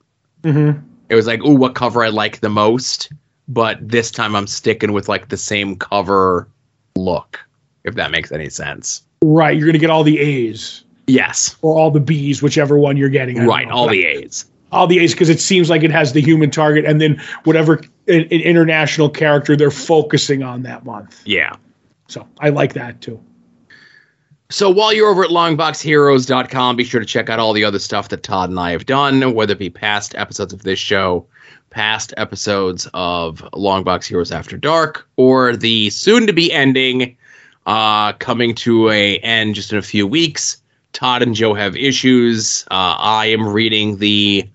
Mm-hmm. It was like, oh, what cover I like the most. But this time I'm sticking with like the same cover look, if that makes any sense. Right, you're gonna get all the A's Yes. or all the B's, whichever one you're getting. I Right. know. All the A's. all the A's because it seems like it has the human target and then whatever an, an international character they're focusing on that month. Yeah. So I like that too. So while you're over at longboxheroes.com, be sure to check out all the other stuff that Todd and I have done, whether it be past episodes of this show, past episodes of Longbox Heroes After Dark, or the soon to be ending, uh, coming to a end just in a few weeks. Todd and Joe have issues. Uh, I am reading the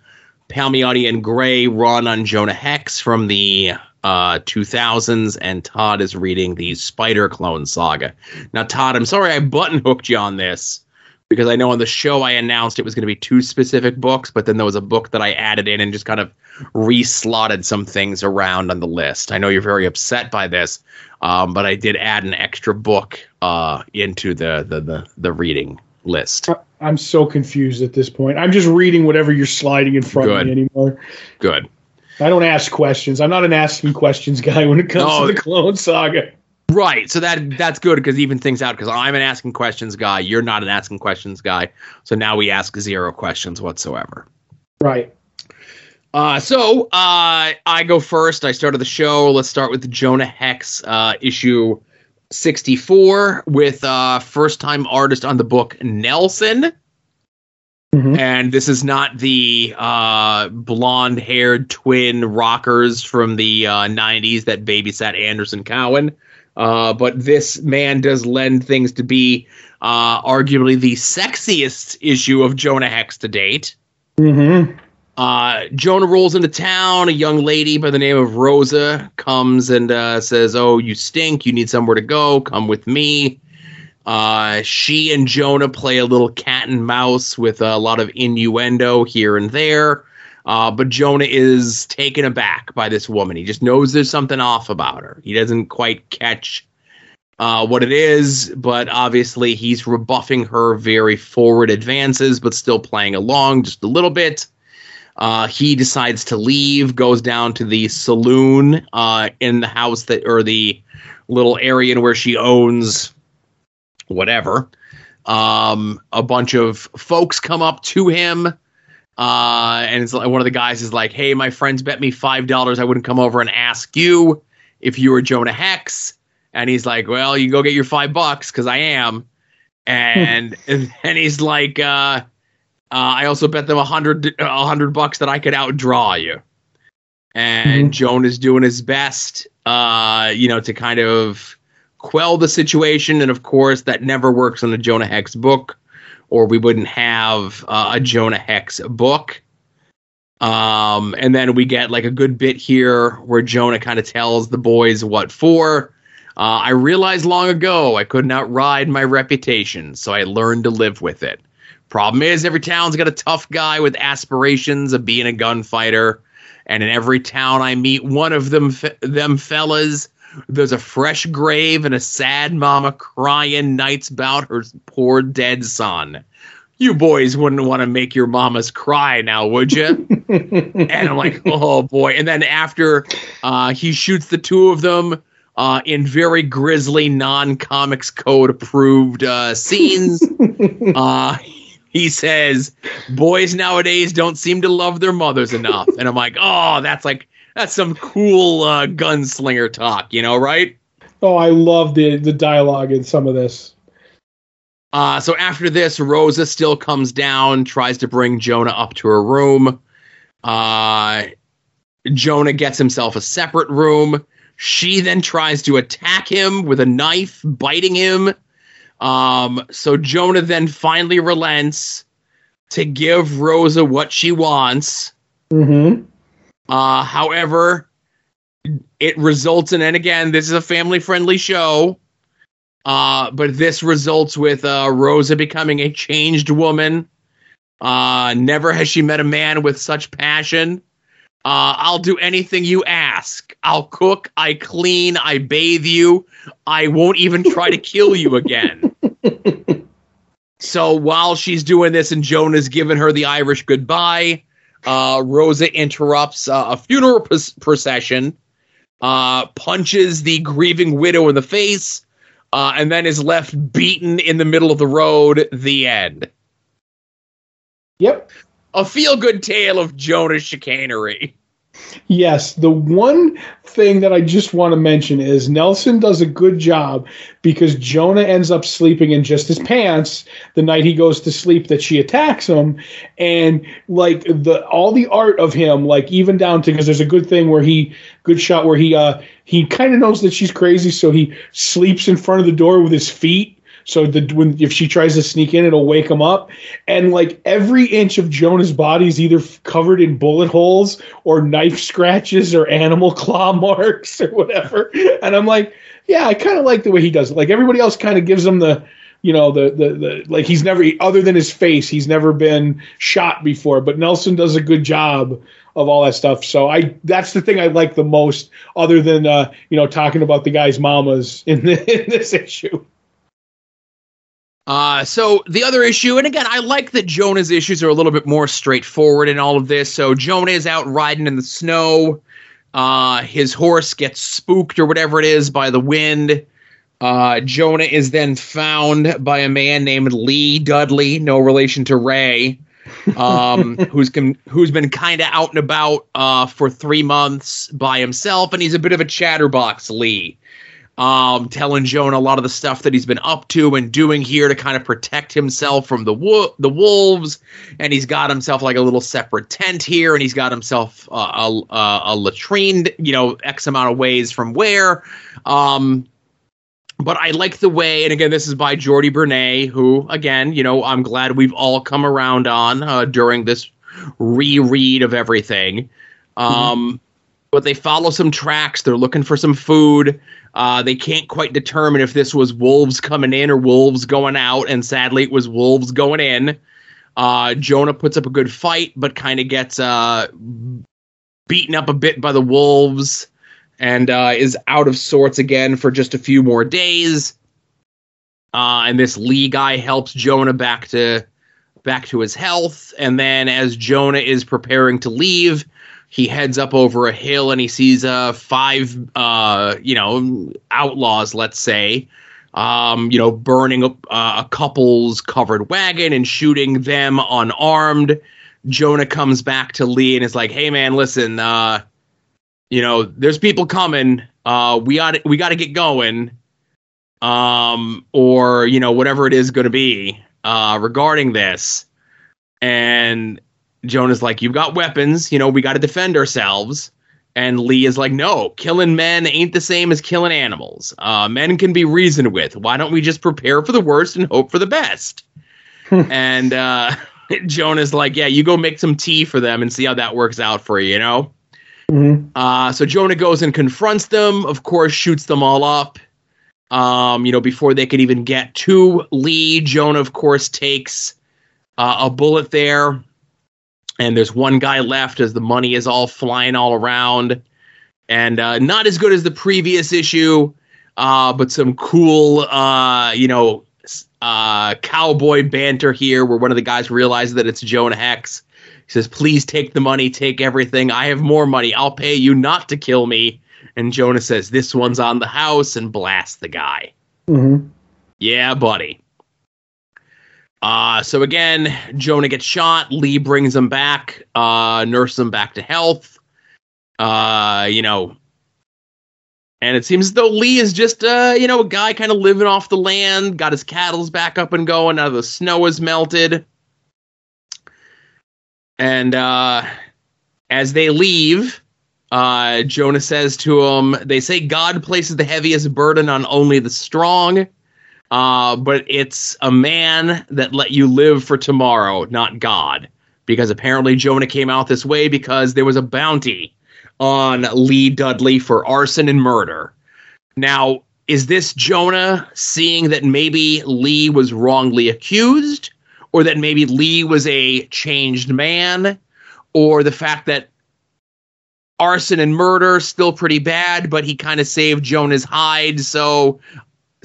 Palmiotti and Gray run on Jonah Hex from the uh, 2000s, and Todd is reading the Spider Clone Saga. Now, Todd, I'm sorry I button hooked you on this because I know on the show I announced it was going to be two specific books, but then there was a book that I added in and just kind of reslotted some things around on the list. I know you're very upset by this, um, but I did add an extra book uh, into the, the, the, the reading list. I'm so confused at this point. I'm just reading whatever you're sliding in front Good. of me anymore. Good. I don't ask questions. I'm not an asking questions guy when it comes No. to the Clone Saga. Right. So that that's good because even things out because I'm an asking questions guy. You're not an asking questions guy. So now we ask zero questions whatsoever. Right. Uh, so uh, I go first. I started the show. Let's start with Jonah Hex uh, issue 64 with uh, first time artist on the book Nelson. Mhm. And this is not the uh, blonde haired twin rockers from the uh, 90s that babysat Anderson Cowan. Uh, but this man does lend things to be uh, arguably the sexiest issue of Jonah Hex to date. Mm-hmm. Uh, Jonah rolls into town. A young lady by the name of Rosa comes and uh, says, "Oh, you stink. You need somewhere to go. Come with me." Uh, she and Jonah play a little cat and mouse with a lot of innuendo here and there. Uh, but Jonah is taken aback by this woman. He just knows there's something off about her. He doesn't quite catch uh, what it is, but obviously he's rebuffing her very forward advances, but still playing along just a little bit. Uh, he decides to leave, goes down to the saloon uh, in the house that, or the little area where she owns whatever. Um, a bunch of folks come up to him, uh, and it's like, one of the guys is like, "Hey, my friends bet me five dollars I wouldn't come over and ask you if you were Jonah Hex." And he's like, "Well, you go get your five bucks because I am." And and then he's like, uh, uh, "I also bet them a hundred a hundred bucks that I could outdraw you." And Mhm. is doing his best, uh, you know, to kind of quell the situation. And of course, that never works on a Jonah Hex book, or we wouldn't have uh, a Jonah Hex book. Um, and then we get like a good bit here where Jonah kind of tells the boys what for. Uh, I realized long ago I couldn't ride my reputation, so I learned to live with it. Problem is, every town's got a tough guy with aspirations of being a gunfighter, and in every town I meet one of them, fe- them fellas, there's a fresh grave and a sad mama crying nights about her poor dead son. You boys wouldn't want to make your mamas cry now, would you? and I'm like, oh boy. And then after uh, he shoots the two of them uh, in very grisly, non comics code approved uh, scenes, uh, he says, boys nowadays don't seem to love their mothers enough. And I'm like, oh, that's like, that's some cool uh, gunslinger talk, you know, right? Oh, I love the the dialogue in some of this. Uh, so after this, Rosa still comes down, tries to bring Jonah up to her room. Uh, Jonah gets himself a separate room. She then tries to attack him with a knife, biting him. Um, so Jonah then finally relents to give Rosa what she wants. Mm-hmm. Uh, however, it results in, and again, this is a family friendly show. Uh, but this results with uh, Rosa becoming a changed woman. Uh, never has she met a man with such passion. Uh, I'll do anything you ask. I'll cook, I clean, I bathe you. I won't even try to kill you again. so while she's doing this and Jonah's giving her the Irish goodbye, uh, Rosa interrupts uh, a funeral pros- procession, uh, punches the grieving widow in the face, uh, and then is left beaten in the middle of the road. The end. Yep. A feel good tale of Jonah's chicanery. Yes, the one thing that I just want to mention is Nelson does a good job because Jonah ends up sleeping in just his pants the night he goes to sleep that she attacks him. And like the all the art of him like even down to because there's a good thing where he good shot where he uh he kind of knows that she's crazy so he sleeps in front of the door with his feet so the when if she tries to sneak in, it'll wake him up. And like every inch of Jonah's body is either covered in bullet holes or knife scratches or animal claw marks or whatever. And I'm like, yeah, I kind of like the way he does it. Like everybody else kind of gives him the you know the, the the like he's never other than his face he's never been shot before but nelson does a good job of all that stuff so i that's the thing i like the most other than uh you know talking about the guy's mamas in, the, in this issue Uh, so the other issue, and again, I like that Jonah's issues are a little bit more straightforward in all of this. So Jonah is out riding in the snow. Uh, his horse gets spooked or whatever it is by the wind. Uh, Jonah is then found by a man named Lee Dudley, no relation to Ray. um, who's con- who's been kind of out and about uh, for three months by himself, and he's a bit of a chatterbox. Lee, um, telling Jonah a lot of the stuff that he's been up to and doing here to kind of protect himself from the wo- the wolves, and he's got himself like a little separate tent here, and he's got himself uh, a, a, a latrine, you know, x amount of ways from where. Um, but I like the way, and again, this is by Jordi Bernet, who, again, you know, I'm glad we've all come around on uh, during this reread of everything. Um, mm-hmm. But they follow some tracks. They're looking for some food. Uh, they can't quite determine if this was wolves coming in or wolves going out, and sadly, it was wolves going in. Uh, Jonah puts up a good fight, but kind of gets uh, beaten up a bit by the wolves and uh, is out of sorts again for just a few more days. Uh, and this Lee guy helps Jonah back to back to his health. And then as Jonah is preparing to leave, he heads up over a hill and he sees uh, five, uh, you know, outlaws, let's say, um, you know, burning uh, a couple's covered wagon and shooting them unarmed. Jonah comes back to Lee and is like, "Hey, man, listen, uh, you know, there's people coming. Uh, we got we got to get going, um, or you know, whatever it is going to be uh, regarding this." And Jonah's like, "You've got weapons. You know, we got to defend ourselves." And Lee is like, "No, killing men ain't the same as killing animals. Uh, men can be reasoned with. Why don't we just prepare for the worst and hope for the best?" and uh, Jonah's like, "Yeah, you go make some tea for them and see how that works out for you. You know." Mm-hmm. Uh, so Jonah goes and confronts them. Of course, shoots them all up. Um, you know, before they could even get to Lee, Jonah, of course, takes uh, a bullet there. And there's one guy left as the money is all flying all around. And uh, not as good as the previous issue, uh, but some cool, uh, you know, uh, cowboy banter here where one of the guys realizes that it's Jonah Hex he says, Please take the money, take everything. I have more money. I'll pay you not to kill me. And Jonah says, This one's on the house and blast the guy. Mm-hmm. Yeah, buddy. Uh, so again, Jonah gets shot. Lee brings him back, uh, nurses him back to health. Uh, you know, and it seems as though Lee is just, uh, you know, a guy kind of living off the land, got his cattle's back up and going now the snow has melted. And uh, as they leave, uh, Jonah says to him, They say God places the heaviest burden on only the strong, uh, but it's a man that let you live for tomorrow, not God. Because apparently Jonah came out this way because there was a bounty on Lee Dudley for arson and murder. Now, is this Jonah seeing that maybe Lee was wrongly accused? or that maybe Lee was a changed man, or the fact that arson and murder still pretty bad, but he kind of saved Jonah's hide. So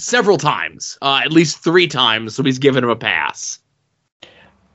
several times, uh, at least three times, so he's given him a pass.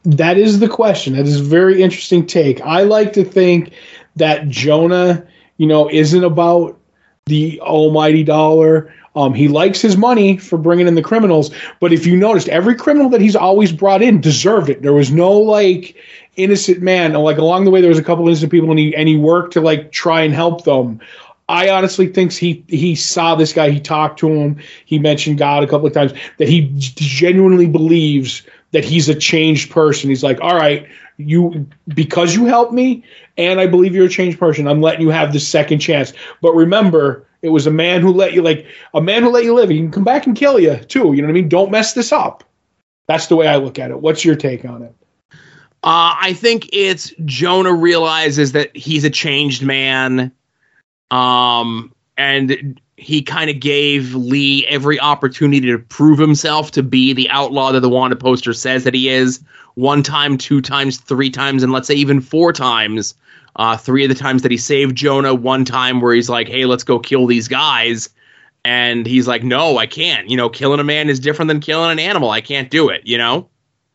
That is the question. That is a very interesting take. I like to think that Jonah, you know, isn't about the almighty dollar. Um, he likes his money for bringing in the criminals, but if you noticed, every criminal that he's always brought in deserved it. There was no like innocent man. Like along the way, there was a couple innocent people, and he and he worked to like try and help them. I honestly think he he saw this guy. He talked to him. He mentioned God a couple of times. That he genuinely believes that he's a changed person. He's like, all right, you because you helped me, and I believe you're a changed person. I'm letting you have the second chance. But remember, it was a man who let you like a man who let you live. He can come back and kill you too. You know what I mean? Don't mess this up. That's the way I look at it. What's your take on it? Uh, I think it's Jonah realizes that he's a changed man. Um, and he kind of gave Lee every opportunity to prove himself to be the outlaw that the wanted poster says that he is. One time, two times, three times, and let's say even four times. Uh, three of the times that he saved Jonah, one time where he's like, "Hey, let's go kill these guys," and he's like, "No, I can't. You know, killing a man is different than killing an animal. I can't do it. You know."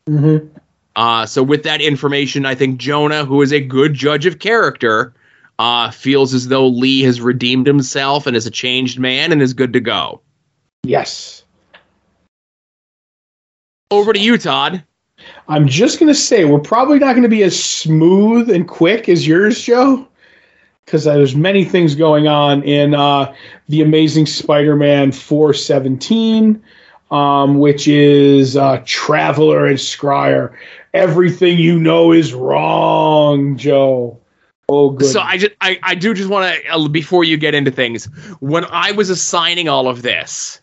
Mm-hmm. Uh, so with that information, I think Jonah, who is a good judge of character, uh, feels as though Lee has redeemed himself and is a changed man and is good to go. Yes. Over to you, Todd. I'm just gonna say we're probably not gonna be as smooth and quick as yours, Joe, because there's many things going on in uh, the Amazing Spider-Man 417, um, which is uh, Traveler and Scryer. Everything you know is wrong, Joe. Oh, good. So I just I, I do just want to uh, before you get into things. When I was assigning all of this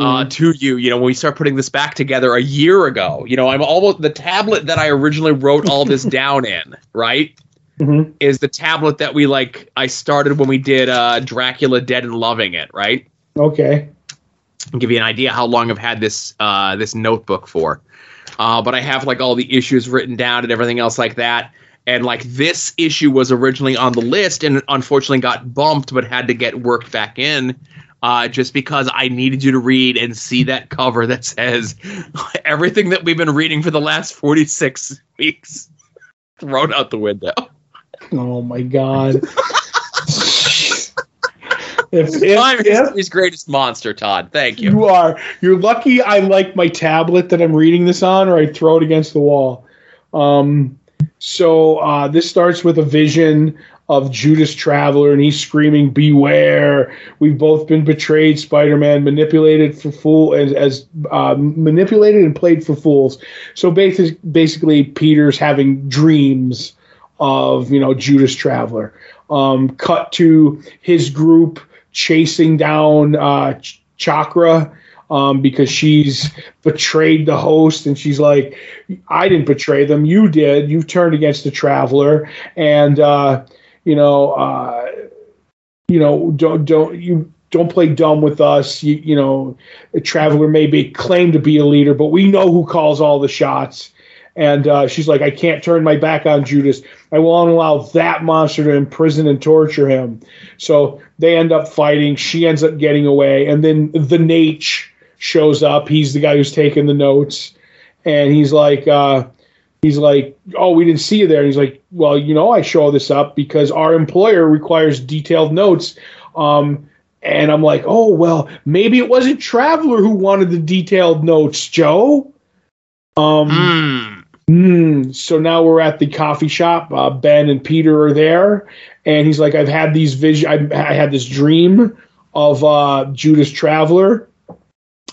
uh, Mhm. to you, you know, when we start putting this back together a year ago, you know, I'm almost the tablet that I originally wrote all this down in, right? Mhm. Is the tablet that we like I started when we did uh Dracula Dead and Loving It, right? Okay. I'll give you an idea how long I've had this uh this notebook for. Uh, but I have like all the issues written down and everything else like that. And like this issue was originally on the list and unfortunately got bumped, but had to get worked back in. Uh, just because I needed you to read and see that cover that says everything that we've been reading for the last 46 weeks thrown out the window. Oh my God. if, if, I'm history's greatest monster, Todd. Thank you. you are, you're lucky. I like my tablet that I'm reading this on, or I throw it against the wall. Um, so uh, this starts with a vision of Judas Traveler, and he's screaming, "Beware! We've both been betrayed. Spider-Man manipulated for fool as, as uh, manipulated and played for fools." So basically, basically, Peter's having dreams of you know Judas Traveler. Um, cut to his group chasing down uh, Ch- Chakra um, because she's betrayed the host, and she's like, "I didn't betray them. You did. You turned against the Traveler, and uh, you know, uh, you know, don't don't you." Don't play dumb with us. You, you know, a traveler may be claimed to be a leader, but we know who calls all the shots. And uh, she's like, I can't turn my back on Judas. I won't allow that monster to imprison and torture him. So they end up fighting. She ends up getting away. And then the Nate shows up. He's the guy who's taking the notes. And he's like, uh, he's like, oh, we didn't see you there. And he's like, well, you know, I show this up because our employer requires detailed notes. Um, and I'm like, oh, well, maybe it wasn't Traveler who wanted the detailed notes, Joe. Um, Mm. Hmm. So now we're at the coffee shop. Uh, ben and Peter are there, and he's like, "I've had these vision. I, I had this dream of uh, Judas Traveler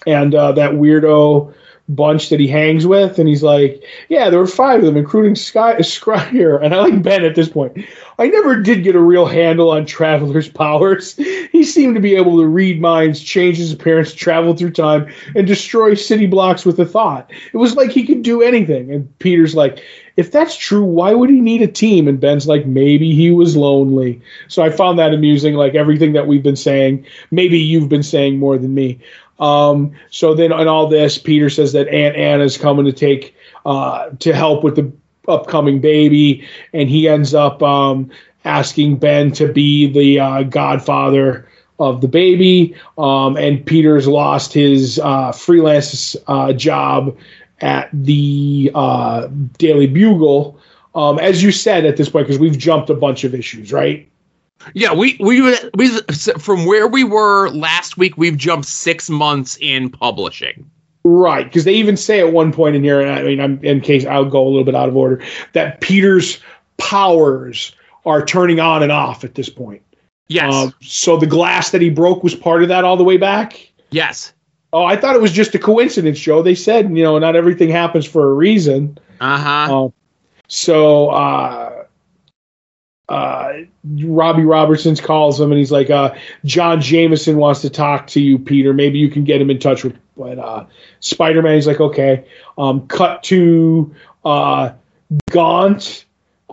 and uh, that weirdo bunch that he hangs with." And he's like, "Yeah, there were five of them, including Sky Scryer." And I like Ben at this point. I never did get a real handle on Traveler's powers. He seemed to be able to read minds, change his appearance, travel through time, and destroy city blocks with a thought. It was like he could do anything. And Peter's like, if that's true, why would he need a team? And Ben's like, maybe he was lonely. So I found that amusing, like everything that we've been saying. Maybe you've been saying more than me. Um, so then on all this, Peter says that Aunt Anna's coming to take uh, to help with the upcoming baby, and he ends up um, asking Ben to be the uh, godfather of the baby. Um, and Peter's lost his uh, freelance uh, job at the uh, Daily Bugle. Um, as you said at this point, because we've jumped a bunch of issues, right? Yeah, we we we from where we were last week, we've jumped six months in publishing. Right, because they even say at one point in here, and I mean, I'm, in case I'll go a little bit out of order, that Peter's powers are turning on and off at this point. Yes, Um, so the glass that he broke was part of that all the way back. yes. Oh, I thought it was just a coincidence, Joe. They said, you know, not everything happens for a reason. Uh huh. Um, so uh, uh, Robbie Robertson's calls him and he's like, uh, John Jameson wants to talk to you, Peter. Maybe you can get him in touch with but, uh, Spider Man. He's like, okay. Um, cut to uh, Gaunt,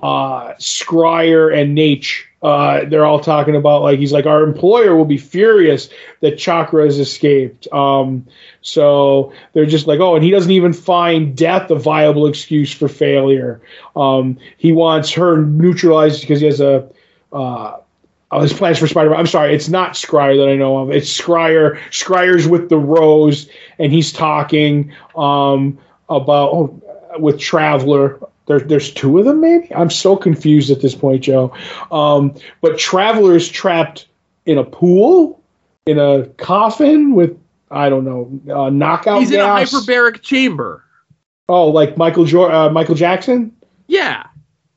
uh, Scryer, and Nate. Uh, they're all talking about like he's like our employer will be furious that Chakra has escaped. Um, so they're just like, oh, and he doesn't even find death a viable excuse for failure. Um, he wants her neutralized because he has a uh, oh, his plans for Spider-Man. I'm sorry, it's not Scryer that I know of. It's Scryer. Scryer's with the Rose, and he's talking um, about oh, with Traveler. There, there's two of them, maybe. I'm so confused at this point, Joe. Um, but travelers trapped in a pool, in a coffin with I don't know, uh, knockout He's in a gas. hyperbaric chamber. Oh, like Michael jo- uh, Michael Jackson. Yeah.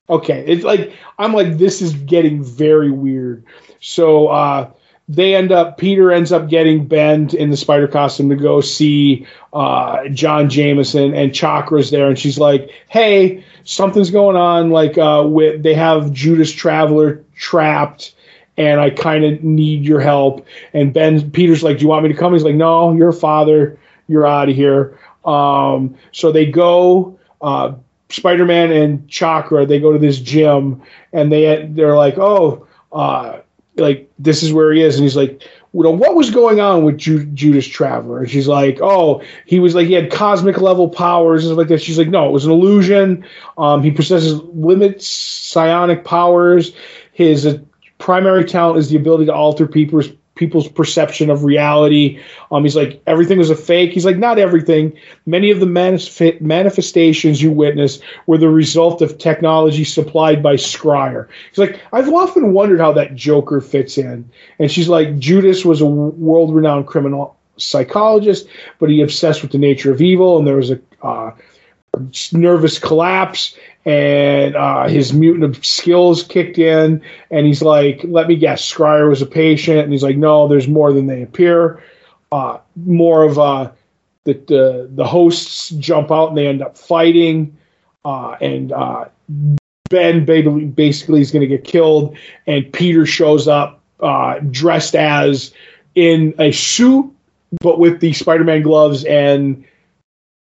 Okay, it's like I'm like this is getting very weird. So uh, they end up Peter ends up getting Ben in the spider costume to go see uh, John Jameson and Chakra's there, and she's like, "Hey, something's going on. Like, uh, with they have Judas Traveler trapped." And I kind of need your help. And Ben Peter's like, "Do you want me to come?" He's like, "No, you're a father. You're out of here." Um, so they go. Uh, Spider-Man and Chakra, they go to this gym and they they're like, oh, uh, like this is where he is, and he's like, well, what was going on with Ju- Judas Traveler? And she's like, oh, he was like he had cosmic level powers and stuff like that. She's like, no, it was an illusion. Um, he possesses limits psionic powers. His uh, primary talent is the ability to alter people's people's perception of reality. Um, he's like, everything was a fake. He's like, not everything. Many of the manif- manifestations you witness were the result of technology supplied by Scryer. He's like, I've often wondered how that Joker fits in. And she's like, Judas was a world renowned criminal psychologist, but he obsessed with the nature of evil, and there was a uh, nervous collapse and uh, his mutant skills kicked in and he's like let me guess scryer was a patient and he's like no there's more than they appear. Uh, more of uh, the, the the hosts jump out and they end up fighting uh, and uh, ben basically is going to get killed and peter shows up uh, dressed as in a suit but with the spider-man gloves and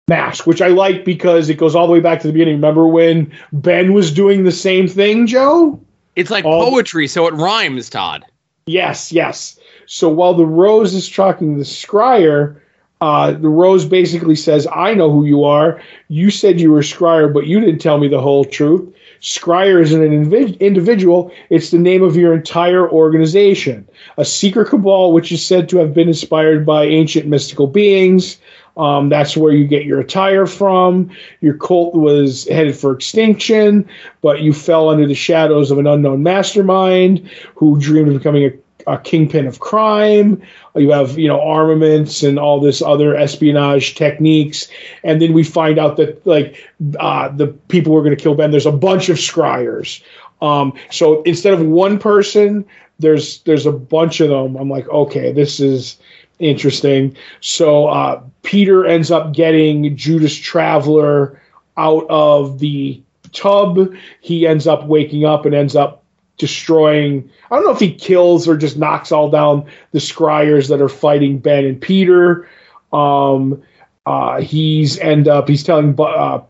mask, which I like because it goes all the way back to the beginning. Remember when Ben was doing the same thing, Joe? It's like all poetry, so it rhymes, Todd. Yes, yes. So while the rose is talking to the scryer, uh, the rose basically says, I know who you are. You said you were Scryer, but you didn't tell me the whole truth. Scryer isn't an individual. It's the name of your entire organization. A secret cabal which is said to have been inspired by ancient mystical beings. Um, that's where you get your attire from. Your cult was headed for extinction, but you fell under the shadows of an unknown mastermind who dreamed of becoming a, a kingpin of crime. You have, you know, armaments and all this other espionage techniques, and then we find out that like uh, the people who are going to kill Ben, there's a bunch of scryers. Um, so instead of one person, there's there's a bunch of them. I'm like, okay, this is interesting. So uh, Peter ends up getting Judas Traveler out of the tub. He ends up waking up and ends up destroying. I don't know if he kills or just knocks all down the scryers that are fighting Ben and Peter. Um, uh, he's end up he's telling uh,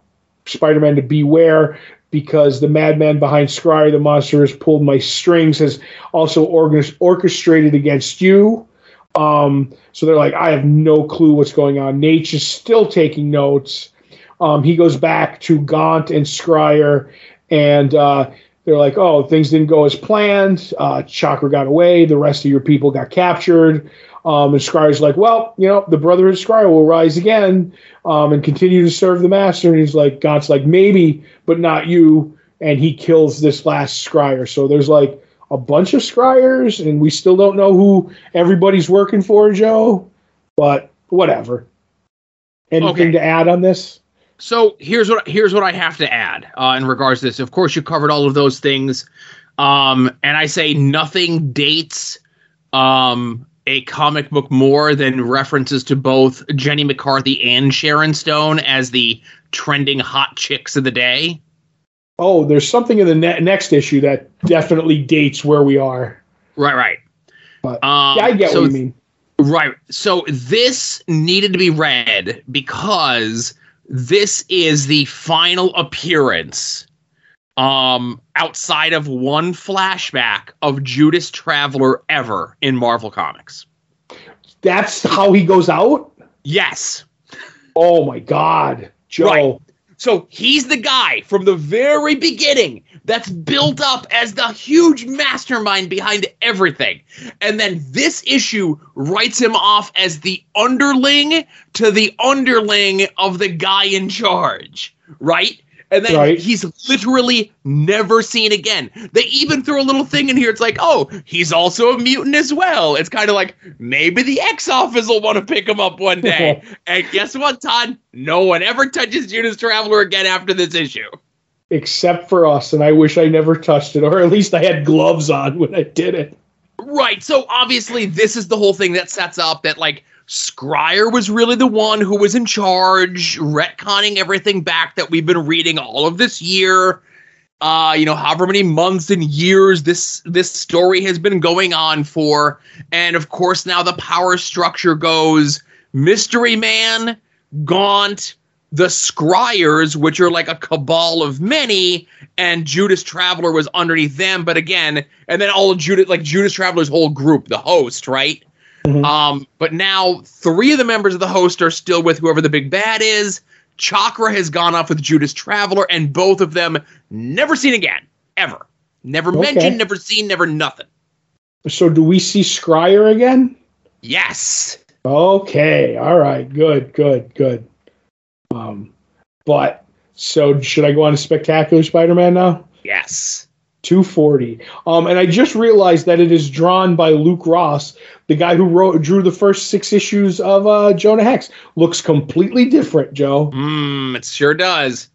Spider-Man to beware because the madman behind Scryer, the monster, has pulled my strings, has also orchestrated against you. Um, so they're like, I have no clue what's going on. Nate is still taking notes. Um, he goes back to Gaunt and Scryer, and uh, they're like, oh, things didn't go as planned. Uh, Chakra got away. The rest of your people got captured. Um, and Scryer's like, well, you know, the Brotherhood Scryer will rise again um, and continue to serve the Master. And he's like, Gaunt's like, maybe, but not you. And he kills this last Scryer. So there's like a bunch of scryers, and we still don't know who everybody's working for, Joe. But whatever. Anything okay. to add on this? So here's what here's what I have to add uh, in regards to this. Of course, you covered all of those things, um, and I say nothing dates um, a comic book more than references to both Jenny McCarthy and Sharon Stone as the trending hot chicks of the day oh, there's something in the ne- next issue that definitely dates where we are. Right, right. But, um, yeah, I get so, what you mean. Right. So this needed to be read because this is the final appearance um outside of one flashback of Judas Traveler ever in Marvel Comics. That's how he goes out? Yes. Oh my god. Joe. Right. So he's the guy from the very beginning that's built up as the huge mastermind behind everything. And then this issue writes him off as the underling to the underling of the guy in charge, right? And then Right. he's literally never seen again. They even threw a little thing in here. It's like, oh, he's also a mutant as well. It's kind of like maybe the X Office will want to pick him up one day. and guess what, Todd? No one ever touches Judas Traveler again after this issue. Except for us, and I wish I never touched it, or at least I had gloves on when I did it. Right. So obviously, this is the whole thing that sets up that like Scryer was really the one who was in charge, retconning everything back that we've been reading all of this year. Uh, you know, however many months and years this this story has been going on for, and of course now the power structure goes Mystery Man, Gaunt, the Scryers, which are like a cabal of many, and Judas Traveler was underneath them. But again, and then all of Judas, like Judas Traveler's whole group, the host, right? Mhm. Um, but now three of the members of the host are still with whoever the big bad is. Chakra has gone off with Judas Traveler, and both of them never seen again, ever. Never Okay. mentioned, never seen, never nothing. So, do we see Scryer again? Yes. Okay, all right, good, good, good. Um, but so should I go on to Spectacular Spider-Man now? Yes. 240. Um, and I just realized that it is drawn by Luke Ross, the guy who wrote drew the first six issues of uh, Jonah Hex. Looks completely different, Joe. Mmm, it sure does.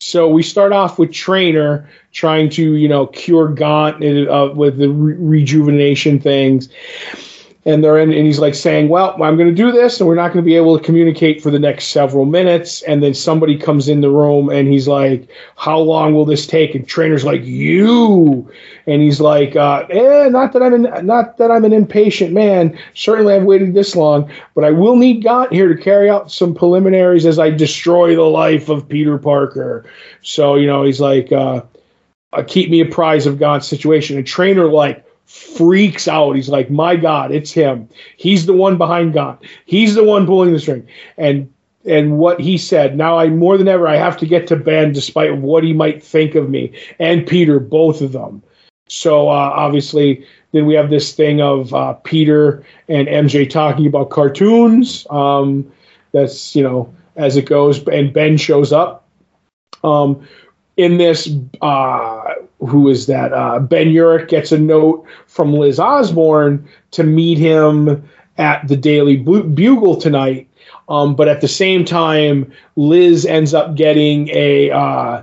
So we start off with Trainer trying to, you know, cure Gaunt uh, with the re- rejuvenation things. And they're in, and he's like saying, "Well, I'm going to do this, and we're not going to be able to communicate for the next several minutes." And then somebody comes in the room, and he's like, "How long will this take?" And Trainer's like, "You," and he's like, uh, "Eh, not that I'm an, not that I'm an impatient man. Certainly, I've waited this long, but I will need Gaunt here to carry out some preliminaries as I destroy the life of Peter Parker." So you know, he's like, uh, uh, "Keep me apprised of Gaunt's situation." And Trainer like freaks out. He's like, "My God, it's him. He's the one behind God. He's the one pulling the string." And and what he said, now I more than ever I have to get to Ben, despite what he might think of me and Peter, both of them. So uh, obviously, then we have this thing of uh, Peter and MJ talking about cartoons. Um, that's you know as it goes, and Ben shows up. Um, in this, uh, who is that? Uh, ben Urich gets a note from Liz Osborn to meet him at the Daily Bugle tonight. Um, but at the same time, Liz ends up getting a uh,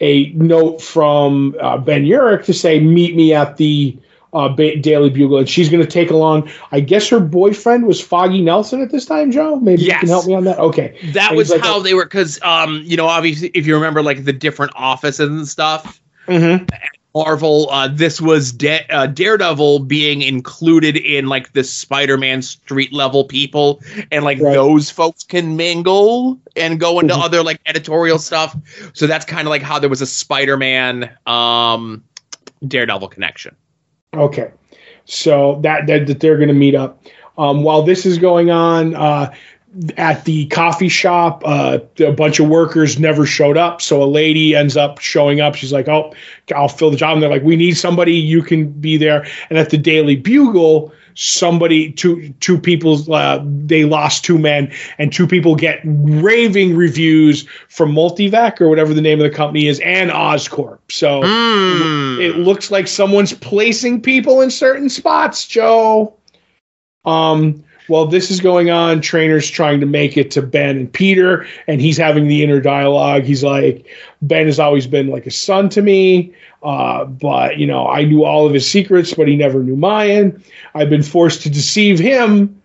a note from uh, Ben Urich to say, "Meet me at the uh, ba- Daily Bugle," and she's going to take along. I guess her boyfriend was Foggy Nelson at this time. Joe, maybe you can help me on that. Okay, That was like, how they were, because, um, you know, obviously, if you remember, like the different offices and stuff, Mhm. Marvel, uh, this was Da- uh, Daredevil being included in like the Spider-Man street level people, and like Right. those folks can mingle and go into Mhm. other like editorial stuff. So that's kind of like how there was a Spider-Man um, Daredevil connection. Okay, so that that, that they're going to meet up. Um, while this is going on uh, at the coffee shop, uh, a bunch of workers never showed up. So a lady ends up showing up. She's like, "Oh, I'll fill the job." And they're like, "We need somebody. You can be there." And at the Daily Bugle, somebody two two people uh, they lost two men and two people get raving reviews from multivac or whatever the name of the company is and oscorp so Mm. it looks like someone's placing people in certain spots, Joe. Um, while this is going on, trainer's trying to make it to Ben and Peter, and he's having the inner dialogue. He's like, Ben has always been like a son to me, uh, but you know, I knew all of his secrets, but he never knew mine. I've been forced to deceive him,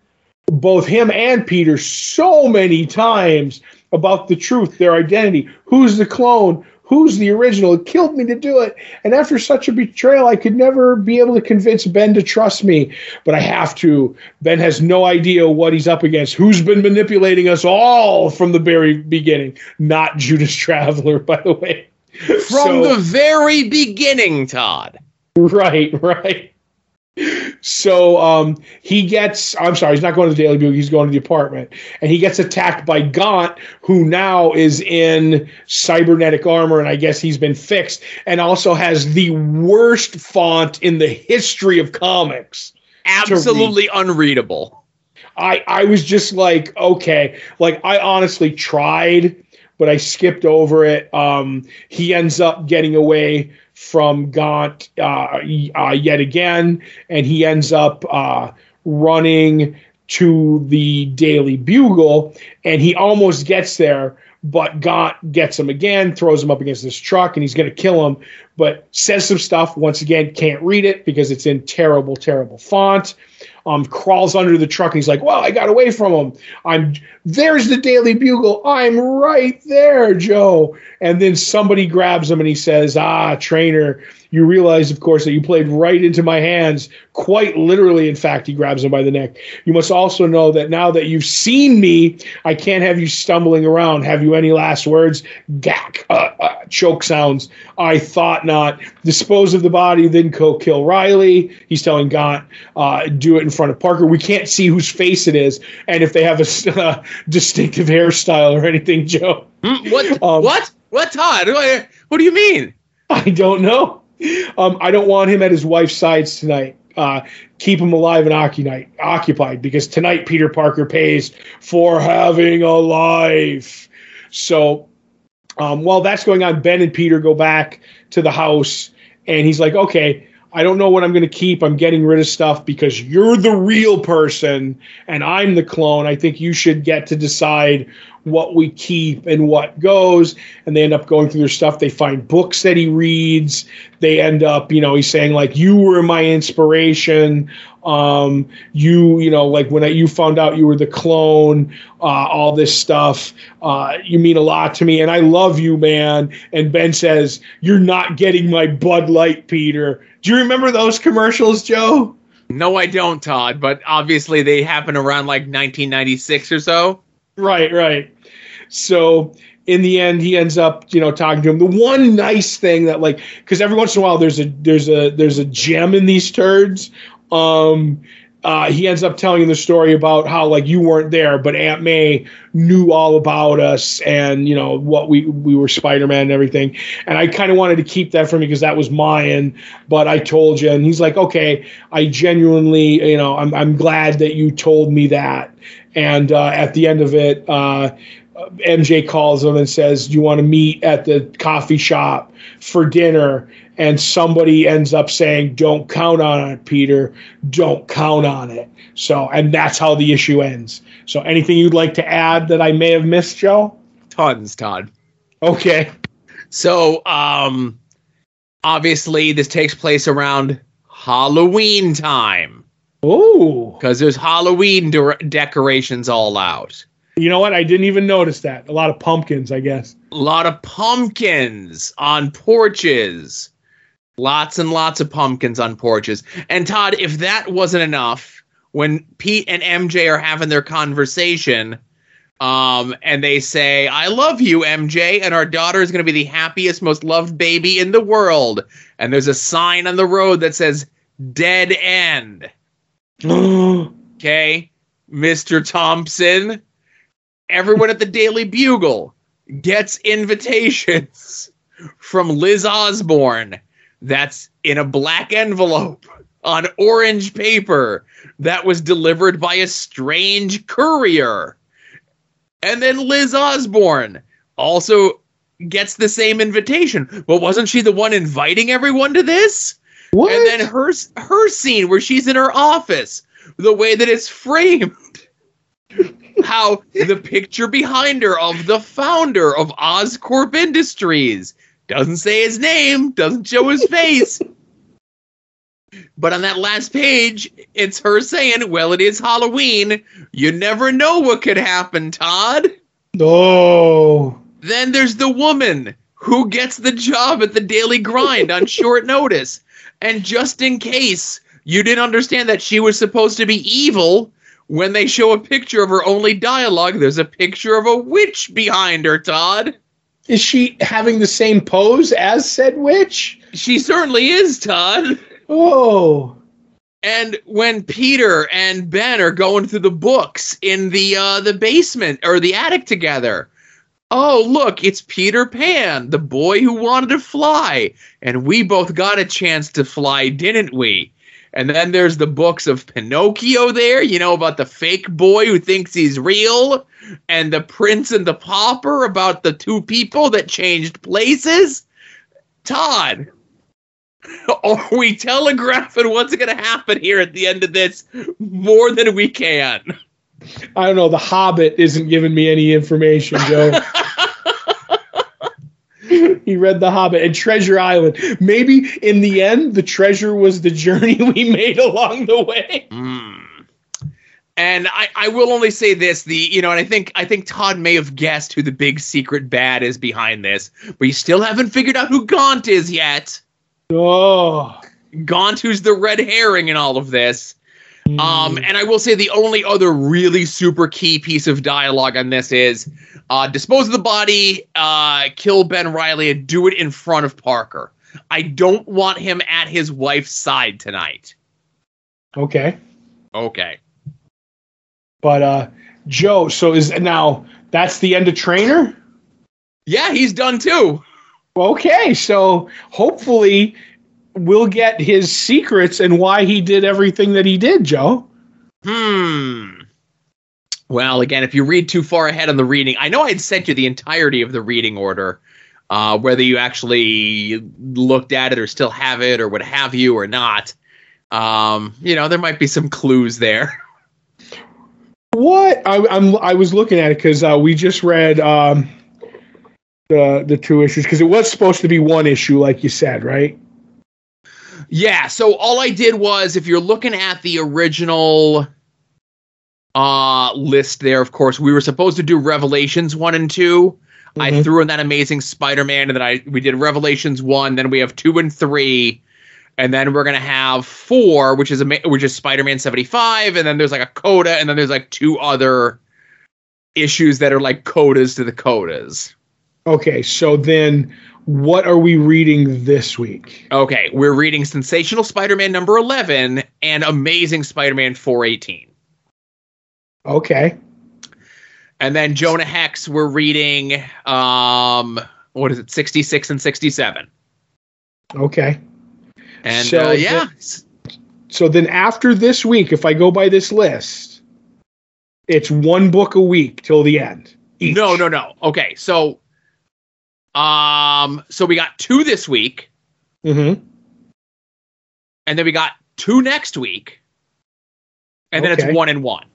both him and Peter, so many times about the truth, their identity. Who's the clone? Who's the original? It killed me to do it. And after such a betrayal, I could never be able to convince Ben to trust me, but I have to. Ben has no idea what he's up against. Who's been manipulating us all from the very beginning? Not Judas Traveler, by the way. From So- the very beginning, Todd. Right, right. So um, he gets, I'm sorry, he's not going to the Daily Bugle, he's going to the apartment. And he gets attacked by Gaunt, who now is in cybernetic armor, and I guess he's been fixed, and also has the worst font in the history of comics. Absolutely unreadable. I, I was just like, okay, like I honestly tried, but I skipped over it. Um, he ends up getting away from Gaunt uh, uh, yet again, and he ends up uh, running to the Daily Bugle, and he almost gets there, but Gaunt gets him again, throws him up against this truck, and he's going to kill him, but says some stuff. Once again, can't read it because it's in terrible, terrible font um, crawls under the truck and he's like, "Well, I got away from him. I'm there's the Daily Bugle. I'm right there, Joe." And then somebody grabs him and he says, "Ah, trainer, you realize, of course, that you played right into my hands. Quite literally, in fact, he grabs him by the neck. You must also know that now that you've seen me, I can't have you stumbling around. Have you any last words? Gack, uh, uh, choke sounds. I thought not. Dispose of the body, then go kill Reilly. He's telling Gaunt, uh, do it in front of Parker. We can't see whose face it is, and if they have a uh, distinctive hairstyle or anything, Joe. Mm, what? Um, what? What, Todd? What do you mean? I don't know. Um, I don't want him at his wife's sides tonight. Uh, keep him alive and occupied, because tonight Peter Parker pays for having a life. So um, while that's going on, Ben and Peter go back to the house, and he's like, "Okay, I don't know what I'm going to keep. I'm getting rid of stuff because you're the real person and I'm the clone. I think you should get to decide what we keep and what goes. And they end up going through their stuff. They find books that he reads. They end up, you know, he's saying like, "You were my inspiration. Um, you, you know, like when I, you found out you were the clone, uh, all this stuff. Uh, you mean a lot to me, and I love you, man." And Ben says, "You're not getting my Bud Light, Peter." Do you remember those commercials, Joe? No, I don't, Todd. But obviously, they happen around like 1996 or so. Right, right. So in the end, he ends up, you know, talking to him. The one nice thing that, like, because every once in a while there's a there's a there's a gem in these turds. Um, uh, he ends up telling the story about how like you weren't there, but Aunt May knew all about us and you know what we we were Spider Man and everything. And I kind of wanted to keep that from me because that was mine. But I told you, and he's like, okay, I genuinely, you know, I'm I'm glad that you told me that. And uh, at the end of it, uh, MJ calls him and says, "Do you want to meet at the coffee shop for dinner?" And somebody ends up saying, "Don't count on it, Peter. Don't count on it." So, and that's how the issue ends. So, anything you'd like to add that I may have missed, Joe? Tons, Todd. Okay. So, um, obviously, this takes place around Halloween time. Oh, because there's Halloween de- decorations all out. You know what? I didn't even notice that. A lot of pumpkins, I guess. A lot of pumpkins on porches. Lots and lots of pumpkins on porches. And Todd, if that wasn't enough, when Pete and MJ are having their conversation, um, and they say, I love you, MJ, and our daughter is going to be the happiest, most loved baby in the world. And there's a sign on the road that says, Dead End. okay, Mr. Thompson everyone at the Daily Bugle gets invitations from Liz Osborn that's in a black envelope on orange paper that was delivered by a strange courier. And then Liz Osborn also gets the same invitation. But wasn't she the one inviting everyone to this? What? And then her her scene where she's in her office, the way that it's framed how the picture behind her of the founder of Oscorp Industries doesn't say his name, doesn't show his face. But on that last page, it's her saying, Well, it is Halloween. You never know what could happen, Todd. No. Then there's the woman who gets the job at the Daily Grind on short notice. And just in case you didn't understand that she was supposed to be evil, when they show a picture of her only dialogue, there's a picture of a witch behind her, Todd. Is she having the same pose as said witch? She certainly is, Todd. Oh. And when Peter and Ben are going through the books in the uh, the basement or the attic together, oh look, it's Peter Pan, the boy who wanted to fly, and we both got a chance to fly, didn't we? And then there's the books of Pinocchio there, you know, about the fake boy who thinks he's real, and the prince and the pauper about the two people that changed places. Todd, are we telegraphing what's going to happen here at the end of this more than we can? I don't know. The Hobbit isn't giving me any information, Joe. he read The Hobbit and Treasure Island. Maybe in the end, the treasure was the journey we made along the way. Mm. And I, I will only say this: the you know, and I think I think Todd may have guessed who the big secret bad is behind this, but you still haven't figured out who Gaunt is yet. Oh, Gaunt, who's the red herring in all of this. Um, and I will say the only other really super key piece of dialogue on this is uh, dispose of the body, uh, kill Ben Reilly, and do it in front of Parker. I don't want him at his wife's side tonight. okay. Okay. But uh, Joe, so is now that's the end of Trainer? Yeah, he's done too. Okay, so hopefully we'll get his secrets and why he did everything that he did, Joe. Hmm. Well, again, if you read too far ahead on the reading, I know I'd sent you the entirety of the reading order. Uh, whether you actually looked at it or still have it or what have you or not, um, you know, there might be some clues there. What I, I'm I was looking at it because uh, we just read um, the the two issues because it was supposed to be one issue, like you said, right? Yeah, so all I did was if you're looking at the original uh list there, of course, we were supposed to do Revelations 1 and 2. I Mhm. threw in that amazing Spider-Man and then I we did Revelations 1, then we have 2 and 3. And then we're gonna have four, which is a which is Spider-Man 75, and then there's like a coda, and then there's like two other issues that are like codas to the codas. Okay, so then what are we reading this week? Okay, we're reading Sensational Spider-Man number 11 and Amazing Spider-Man 418. Okay, And then Jonah Hex, we're reading um what is it, 66 and 67. okay. And So uh, yeah. So then after this week, if I go by this list, it's one book a week till the end. each. No, no, no. Okay, so um so we got two this week, Mm-hmm. and then we got two next week. And then it's one and one.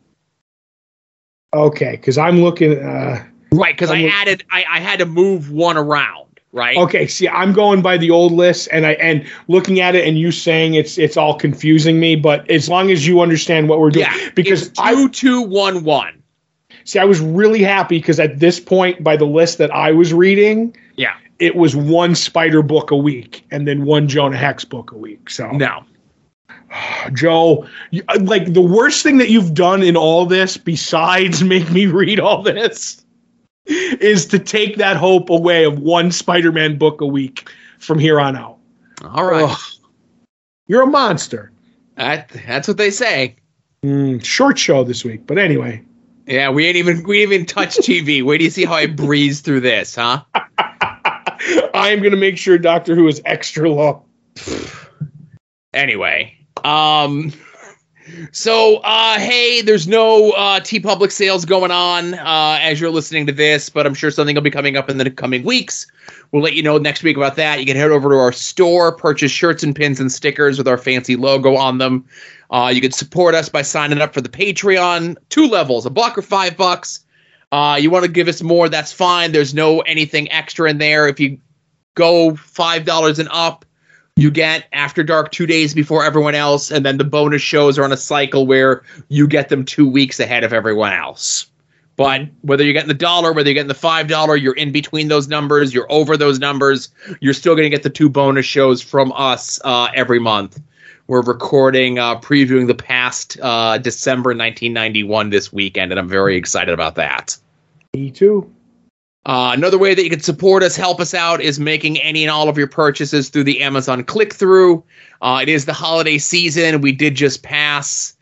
Okay, because I'm looking. Uh, Right, because I I'm- added I, I had to move one around, right? okay, see, I'm going by the old list, and I and looking at it, and you saying it's it's all confusing me. But as long as you understand what we're doing, Yeah, because it's I two, two, one, one. See, I was really happy because at this point, by the list that I was reading, Yeah. it was one Spider book a week, and then one Jonah Hex book a week. So No. Joe, uh, like the worst thing that you've done in all this, besides make me read all this, is to take that hope away of one Spider-Man book a week from here on out. All right. Ugh. You're a monster. That, that's what they say. Mm, short show this week, but anyway. Yeah, we ain't even we ain't even touched TV. Wait do you see how I breeze through this, huh? I am going to make sure Doctor Who is extra long. Anyway, um so uh hey, there's no uh TeePublic sales going on uh as you're listening to this, but I'm sure something will be coming up in the coming weeks. We'll let you know next week about that. You can head over to our store, purchase shirts and pins and stickers with our fancy logo on them. Uh, you can support us by signing up for the Patreon, two levels, a buck or five bucks. Uh, you want to give us more, that's fine. There's no anything extra in there. If you go five dollars and up, you get After Dark two days before everyone else, and then the bonus shows are on a cycle where you get them two weeks ahead of everyone else. But whether you're getting the dollar, whether you're getting the five dollar, you're in between those numbers, you're over those numbers, you're still going to get the two bonus shows from us uh, every month. We're recording, uh, previewing the past uh, December 1991 this weekend, and I'm very excited about that. Me too. Uh, another way that you can support us, help us out, is making any and all of your purchases through the Amazon click through. Uh, it is the holiday season. We did just pass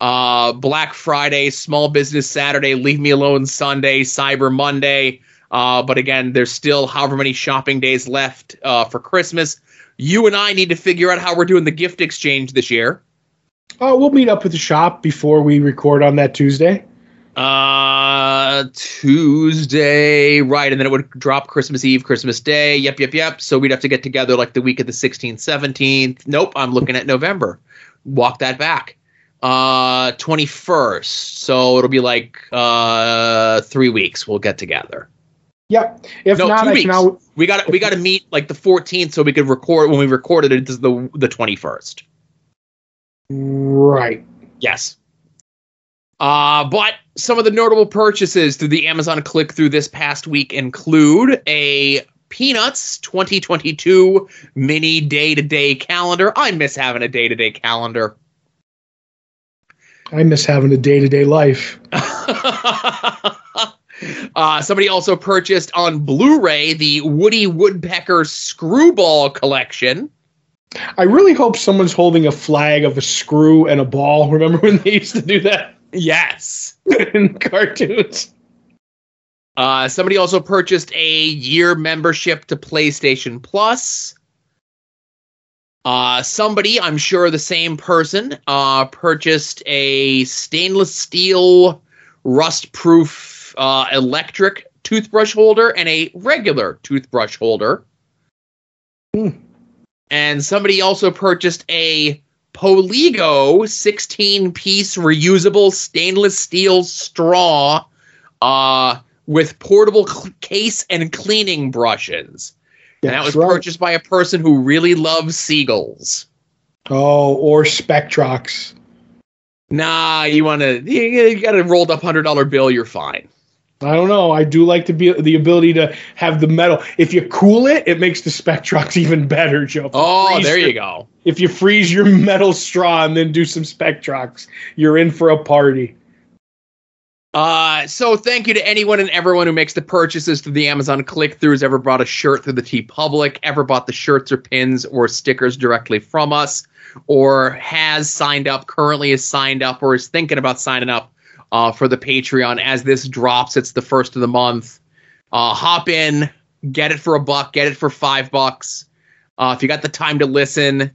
uh, Black Friday, Small Business Saturday, Leave Me Alone Sunday, Cyber Monday. Uh, but again, there's still however many shopping days left uh, for Christmas. You and I need to figure out how we're doing the gift exchange this year. Uh, we'll meet up at the shop before we record on that Tuesday. Uh, Tuesday, right, and then it would drop Christmas Eve, Christmas Day. Yep, yep, yep. So we'd have to get together like the week of the 16th, 17th. Nope, I'm looking at November. Walk that back. Uh, 21st. So it'll be like uh three weeks. We'll get together. Yep. If No, not, two I weeks. al- We got we got to meet like the 14th so we could record when we recorded it. Is the the 21st. right. Yes. Uh, but some of the notable purchases through the Amazon click through this past week include a Peanuts 2022 mini day to day calendar. I miss having a day to day calendar. I miss having a day to day life. uh, somebody also purchased on Blu ray the Woody Woodpecker Screwball collection. I really hope someone's holding a flag of a screw and a ball. Remember when they used to do that Yes. in cartoons? Uh, somebody also purchased a year membership to PlayStation Plus. Uh, somebody, I'm sure the same person, uh, purchased a stainless steel rust proof uh, electric toothbrush holder and a regular toothbrush holder. Hmm. And somebody also purchased a Poligo 16 piece reusable stainless steel straw uh, with portable cl- case and cleaning brushes. And that was right. purchased by a person who really loves seagulls. Oh, or Spectrox. Nah, you want to, you, you got a rolled up $100 bill, you're fine. I don't know. I do like to be the ability to have the metal. If you cool it, it makes the Spectrox even better, Joe. Oh, there your- you go. If you freeze your metal straw and then do some Spectrox, you're in for a party. Uh, so thank you to anyone and everyone who makes the purchases through the Amazon click-throughs, ever bought a shirt through the TeePublic, ever bought the shirts or pins or stickers directly from us, or has signed up, currently is signed up, or is thinking about signing up uh, for the Patreon as this drops. It's the first of the month. Uh, hop in, get it for a buck, get it for five bucks. Uh, if you got the time to listen,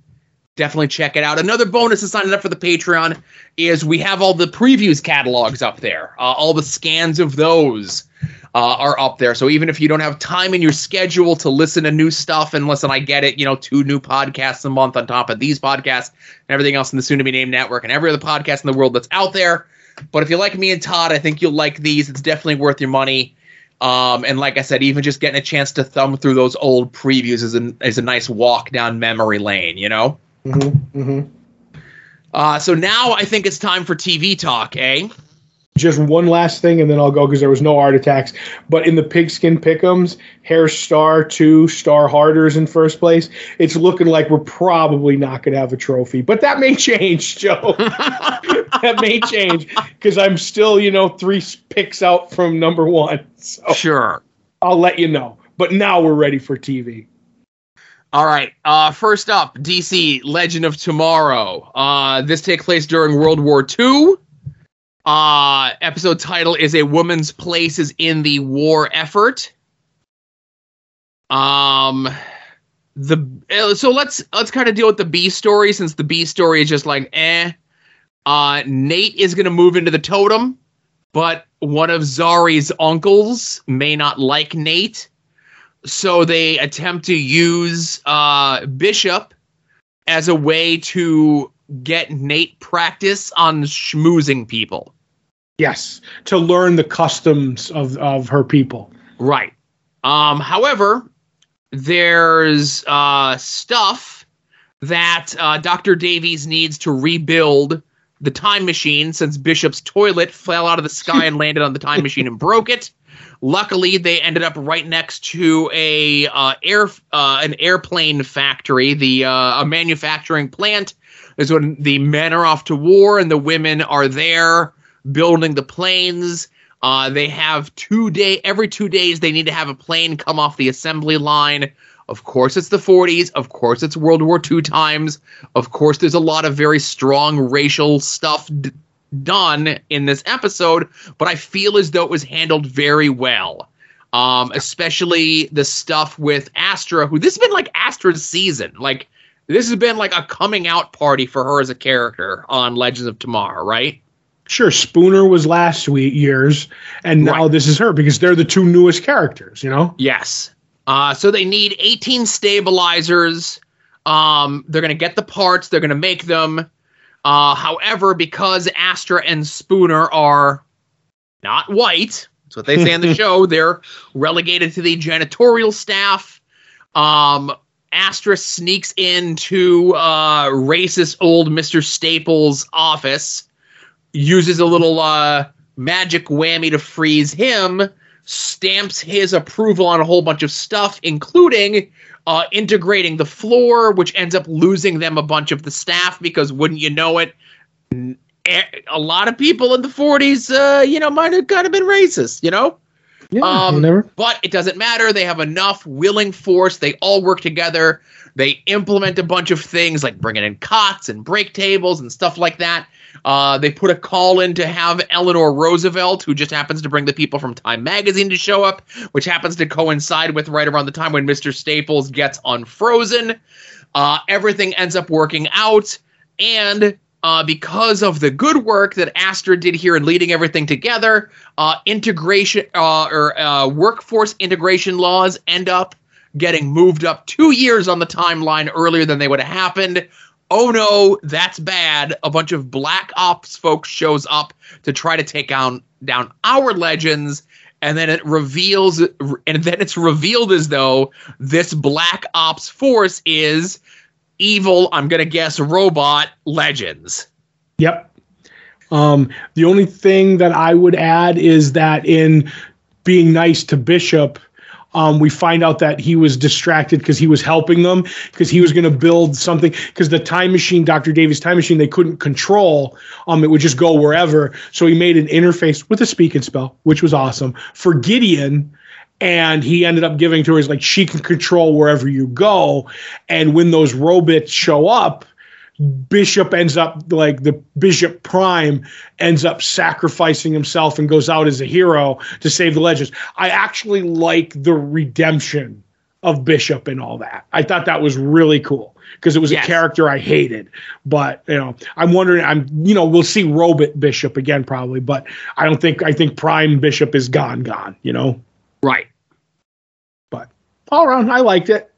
definitely check it out. Another bonus of signing up for the Patreon is we have all the previews catalogs up there. Uh, all the scans of those uh, are up there. So even if you don't have time in your schedule to listen to new stuff, and listen, I get it, you know, two new podcasts a month on top of these podcasts and everything else in the soon to be named network and every other podcast in the world that's out there. But if you like me and Todd, I think you'll like these. It's definitely worth your money. Um, and like I said, even just getting a chance to thumb through those old previews is a, is a nice walk down memory lane, you know? Mm-hmm, mm-hmm. Uh, so now I think it's time for TV talk, eh? Just one last thing, and then I'll go because there was no art attacks. But in the pigskin pickums, Hair Star two Star Harders in first place. It's looking like we're probably not going to have a trophy, but that may change, Joe. that may change because I'm still, you know, three picks out from number one. So Sure. I'll let you know. But now we're ready for TV. All right. Uh, first up, DC Legend of Tomorrow. Uh, this takes place during World War II. Uh, episode title is "A Woman's Place is in the War Effort." Um, the uh, so let's let's kind of deal with the B story since the B story is just like eh. Uh, Nate is going to move into the totem, but one of Zari's uncles may not like Nate so they attempt to use uh, Bishop as a way to get Nate practice on schmoozing people. Yes, to learn the customs of, of her people. Right. Um, however, there's uh, stuff that uh, Dr. Davies needs to rebuild the time machine since Bishop's toilet fell out of the sky and landed on the time machine and broke it. Luckily, they ended up right next to a uh, air uh, an airplane factory, the uh, a manufacturing plant. Is when the men are off to war and the women are there building the planes. Uh, they have two day every two days they need to have a plane come off the assembly line. Of course, it's the 40s. Of course, it's World War II times. Of course, there's a lot of very strong racial stuff d- done in this episode, but I feel as though it was handled very well. Um, especially the stuff with Astra, who this has been like Astra's season. Like this has been like a coming out party for her as a character on Legends of Tomorrow, right? Sure, Spooner was last week years, and now Right. this is her because they're the two newest characters. You know. Yes. Uh, so they need 18 stabilizers. Um, they're going to get the parts. They're going to make them. Uh, however, because Astra and Spooner are not white, that's what they say in the show, they're relegated to the janitorial staff. Um, Astra sneaks into uh, racist old Mr. Staples' office, uses a little uh, magic whammy to freeze him, stamps his approval on a whole bunch of stuff, including uh, integrating the floor, which ends up losing them a bunch of the staff because, wouldn't you know it, a lot of people in the 40s, uh, you know, might have kind of been racist, you know? Yeah, Um, never. But it doesn't matter. They have enough willing force. They all work together. They implement a bunch of things like bringing in cots and break tables and stuff like that. Uh, they put a call in to have Eleanor Roosevelt, who just happens to bring the people from Time Magazine to show up, which happens to coincide with right around the time when Mr. Staples gets unfrozen. Uh, everything ends up working out. And uh, because of the good work that Astra did here in leading everything together, uh, integration uh, or uh, workforce integration laws end up getting moved up two years on the timeline earlier than they would have happened. Oh no, that's bad. A bunch of black ops folks shows up to try to take down down our legends, and then it reveals and then it's revealed as though this black ops force is evil, I'm gonna guess robot legends. Yep. Um, the only thing that I would add is that in being nice to Bishop, um, we find out that he was distracted because he was helping them because he was going to build something because the time machine, Dr. Davies' time machine, they couldn't control. Um, it would just go wherever. So he made an interface with a speak and spell, which was awesome for Gideon. And he ended up giving to her is like she can control wherever you go. And when those robots show up, Bishop ends up like the Bishop Prime ends up sacrificing himself and goes out as a hero to save the legends. I actually like the redemption of Bishop and all that. I thought that was really cool because it was Yes. a character I hated. But you know, I'm wondering. I'm you know we'll see Robot Bishop again probably, but I don't think I think Prime Bishop is gone, gone. You know, Right. but all around I liked it.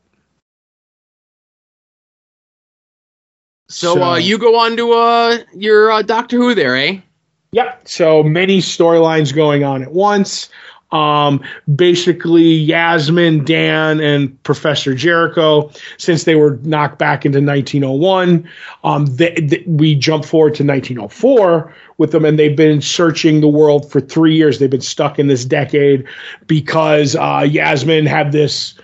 So, So- uh, you go on to uh, your uh, Doctor Who there, eh? Yep. So many storylines going on at once. Um, basically, Yasmin, Dan, and Professor Jericho, since they were knocked back into 1901, um, they, they- we jump forward to 1904 with them, and they've been searching the world for three years. They've been stuck in this decade because uh, Yasmin had this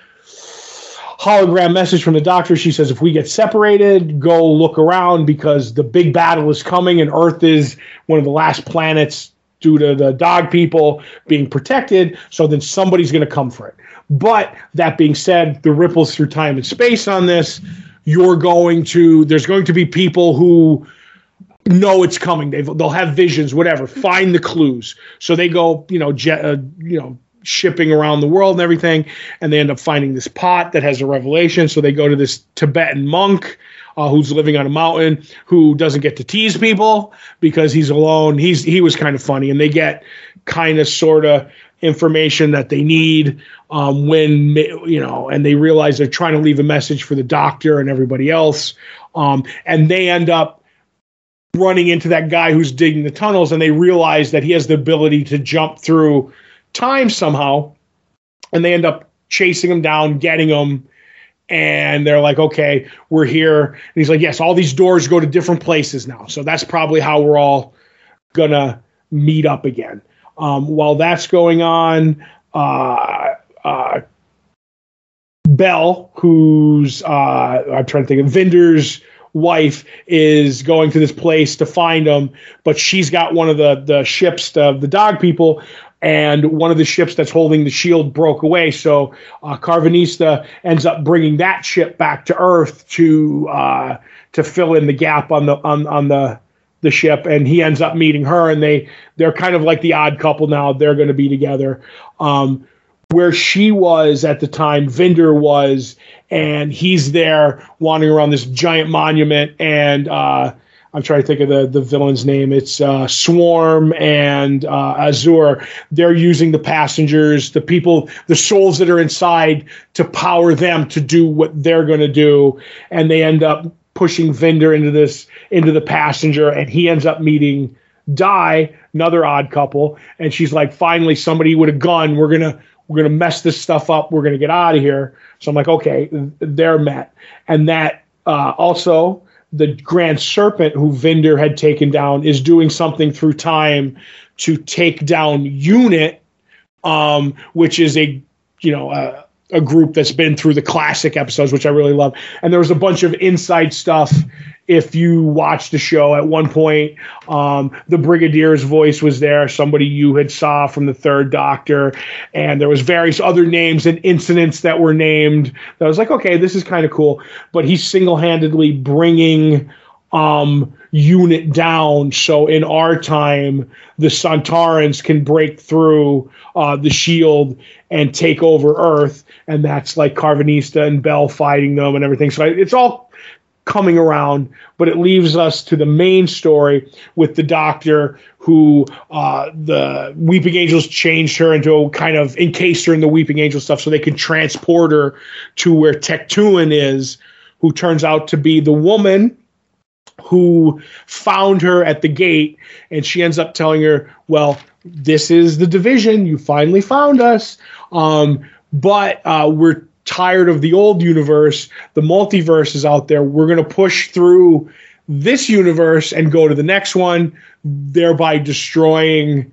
hologram message from the doctor. She says, if we get separated, go look around because the big battle is coming and Earth is one of the last planets due to the dog people being protected. So then somebody's going to come for it. But that being said, the ripples through time and space on this, you're going to, there's going to be people who know it's coming. They've, they'll have visions, whatever. Find the clues. So they go, you know, uh, you know, shipping around the world and everything, and they end up finding this pot that has a revelation. So they go to this Tibetan monk. Uh, who's living on a mountain who doesn't get to tease people because he's alone he's he was kind of funny and they get kind of sort of information that they need um, when you know and they realize they're trying to leave a message for the doctor and everybody else um, and they end up running into that guy who's digging the tunnels and they realize that he has the ability to jump through time somehow and they end up chasing him down getting him and they're like okay we're here. And he's like yes all these doors go to different places now so that's probably how we're all gonna meet up again. Um, while that's going on uh, uh, Bel, who's uh, I'm trying to think of Vinder's wife, is going to this place to find him, but she's got one of the the ships, the the dog people, and one of the ships that's holding the shield broke away. So uh, Karvanista ends up bringing that ship back to Earth to uh, to fill in the gap on the on on the the ship, and he ends up meeting her, and they they're kind of like the odd couple now. They're going to be together. Um, where she was at the time, Vinder was, and he's there wandering around this giant monument and uh, I'm trying to think of the the villain's name. It's uh, Swarm and uh, Azure. They're using the passengers, the people, the souls that are inside, to power them to do what they're going to do, and they end up pushing Vinder into this into the passenger, and he ends up meeting Die, another odd couple, and she's like, finally, somebody with a gun. We're gonna we're gonna mess this stuff up. We're gonna get out of here. So I'm like, okay, they're met, and that uh, also the Grand Serpent, who Vinder had taken down, is doing something through time to take down Unit, um, which is a you know a, a group that's been through the classic episodes, which I really love. And there was a bunch of inside stuff. If you watch the show at one point um, the brigadier's voice was there somebody you had saw from the third doctor. And there was various other names and incidents that were named. That was like okay this is kind of cool. But he's single-handedly bringing um, unit down. So in our time the Sontarans can break through uh, the shield and take over earth. And that's like Karvanista and Bel fighting them and everything. So it's all coming around, but it leaves us to the main story with the doctor who uh, the Weeping Angels changed her into kind of encased her in the Weeping Angel stuff so they can transport her to where Tecteun is, who turns out to be the woman who found her at the gate, and she ends up telling her, "Well, this is the division. You finally found us." Um, but uh, we're tired of the old universe. The multiverse is out there. We're going to push through this universe and go to the next one, thereby destroying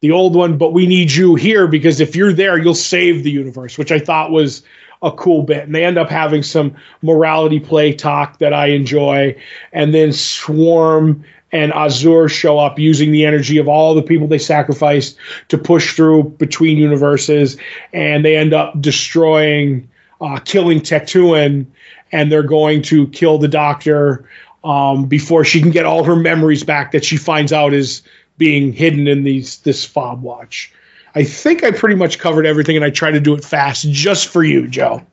the old one. But we need you here because if you're there, you'll save the universe, which I thought was a cool bit. And they end up having some morality play talk that I enjoy. And then Swarm and Azure show up using the energy of all the people they sacrificed to push through between universes, and they end up destroying, uh, killing Tecteun, and they're going to kill the Doctor um, before she can get all her memories back that she finds out is being hidden in these this fob watch. I think I pretty much covered everything, and I try to do it fast just for you, Joe.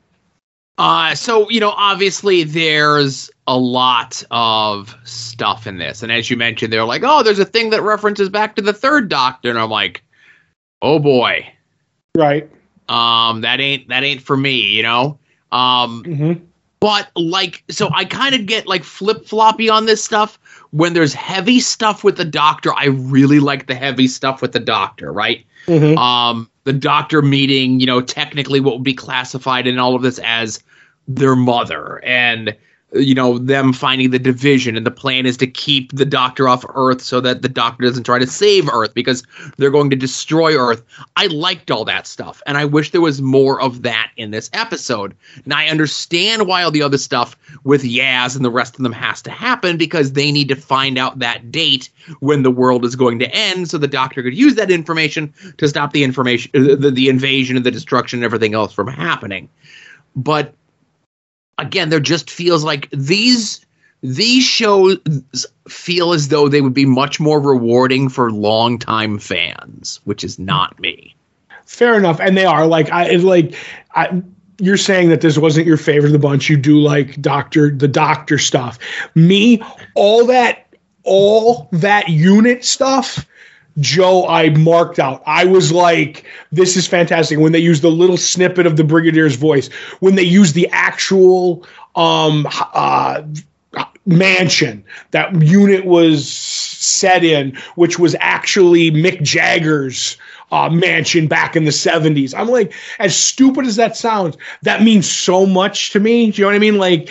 Uh, so you know, obviously, there's a lot of stuff in this, and as you mentioned, they're like, "Oh, there's a thing that references back to the Third Doctor," and I'm like, "Oh boy, right? Um, that ain't that ain't for me, you know." Um, mm-hmm. but like, so I kind of get like flip floppy on this stuff. When there's heavy stuff with the Doctor, I really like the heavy stuff with the Doctor, right? Mm-hmm. Um, the doctor meeting, you know, technically what would be classified in all of this as their mother and you know them finding the division and the plan is to keep the doctor off earth so that the doctor doesn't try to save earth because they're going to destroy earth. I liked all that stuff and i wish there was more of that in this episode. Now i understand why all the other stuff with yaz and the rest of them has to happen because they need to find out that date when the world is going to end so the doctor could use that information to stop the information the, the invasion and the destruction and everything else from happening. But again, there just feels like these these shows feel as though they would be much more rewarding for longtime fans, which is not me. Fair enough, and they are like I like I. You're saying that this wasn't your favorite of the bunch. You do like Doctor the Doctor stuff. Me, all that all that unit stuff Joe, I marked out. I was like, this is fantastic. When they use the little snippet of the Brigadier's voice, when they use the actual um, uh, mansion that unit was set in, which was actually Mick Jagger's uh, mansion back in the 70s. I'm like, as stupid as that sounds, that means so much to me. Do you know what I mean? Like,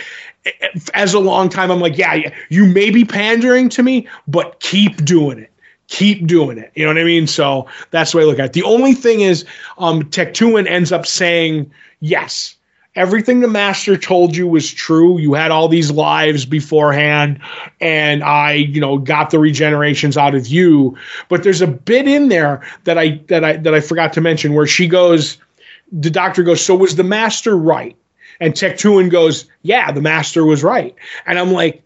as a long time, I'm like, yeah, you may be pandering to me, but keep doing it keep doing it. You know what I mean? So that's the way I look at it. The only thing is, um, Tecteun ends up saying, yes, everything the master told you was true. You had all these lives beforehand, and I, you know, got the regenerations out of you. But there's a bit in there that I that I that I forgot to mention where she goes, the doctor goes, so was the master right? And Tecteun goes, yeah, the master was right. And I'm like,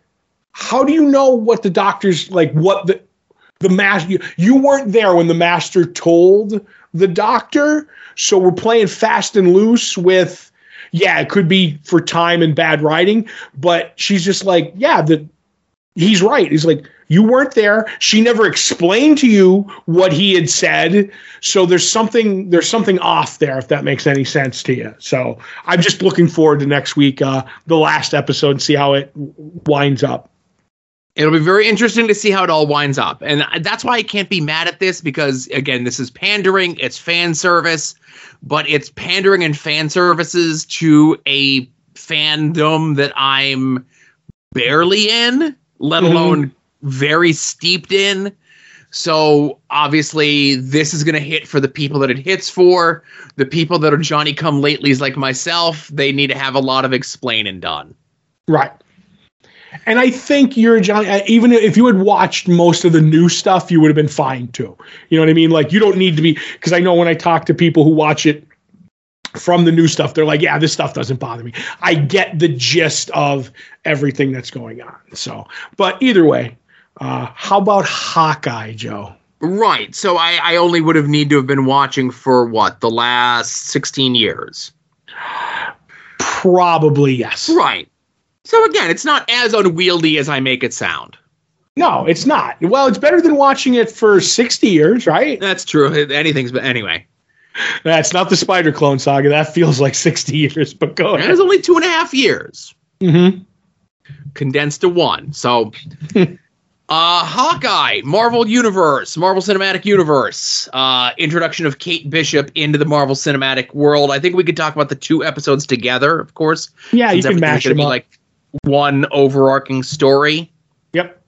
how do you know what the doctor's like? What the the master you, you weren't there when the master told the doctor, so we're playing fast and loose with yeah, it could be for time and bad writing, but she's just like, yeah, the he's right. He's like, you weren't there. She never explained to you what he had said. So there's something there's something off there, if that makes any sense to you. So I'm just looking forward to next week, uh, the last episode, and see how it winds up. It'll be very interesting to see how it all winds up. And that's why I can't be mad at this because, again, this is pandering, it's fan service, but it's pandering and fan services to a fandom that I'm barely in, let Mhm. alone very steeped in. So obviously, this is going to hit for the people that it hits for. The people that are Johnny come latelys like myself, they need to have a lot of explaining done. Right. And I think you're John. uh, Even if you had watched most of the new stuff, you would have been fine too. You know what I mean? Like you don't need to be because I know when I talk to people who watch it from the new stuff, they're like, "Yeah, this stuff doesn't bother me." I get the gist of everything that's going on. So, but either way, uh, how about Hawkeye, Joe? Right. So I, I only would have need to have been watching for what the last sixteen years. Probably yes. Right. So again, it's not as unwieldy as I make it sound. No, it's not. Well, it's better than watching it for sixty years, right? That's true. Anything's but anyway. That's not the Spider Clone Saga. That feels like sixty years. But go It ahead. was only two and a half years Mm-hmm. condensed to one. So, uh, Hawkeye, Marvel Universe, Marvel Cinematic Universe, uh, introduction of Kate Bishop into the Marvel Cinematic world. I think we could talk about the two episodes together, of course. Yeah, you can mash them up. like one overarching story. yep.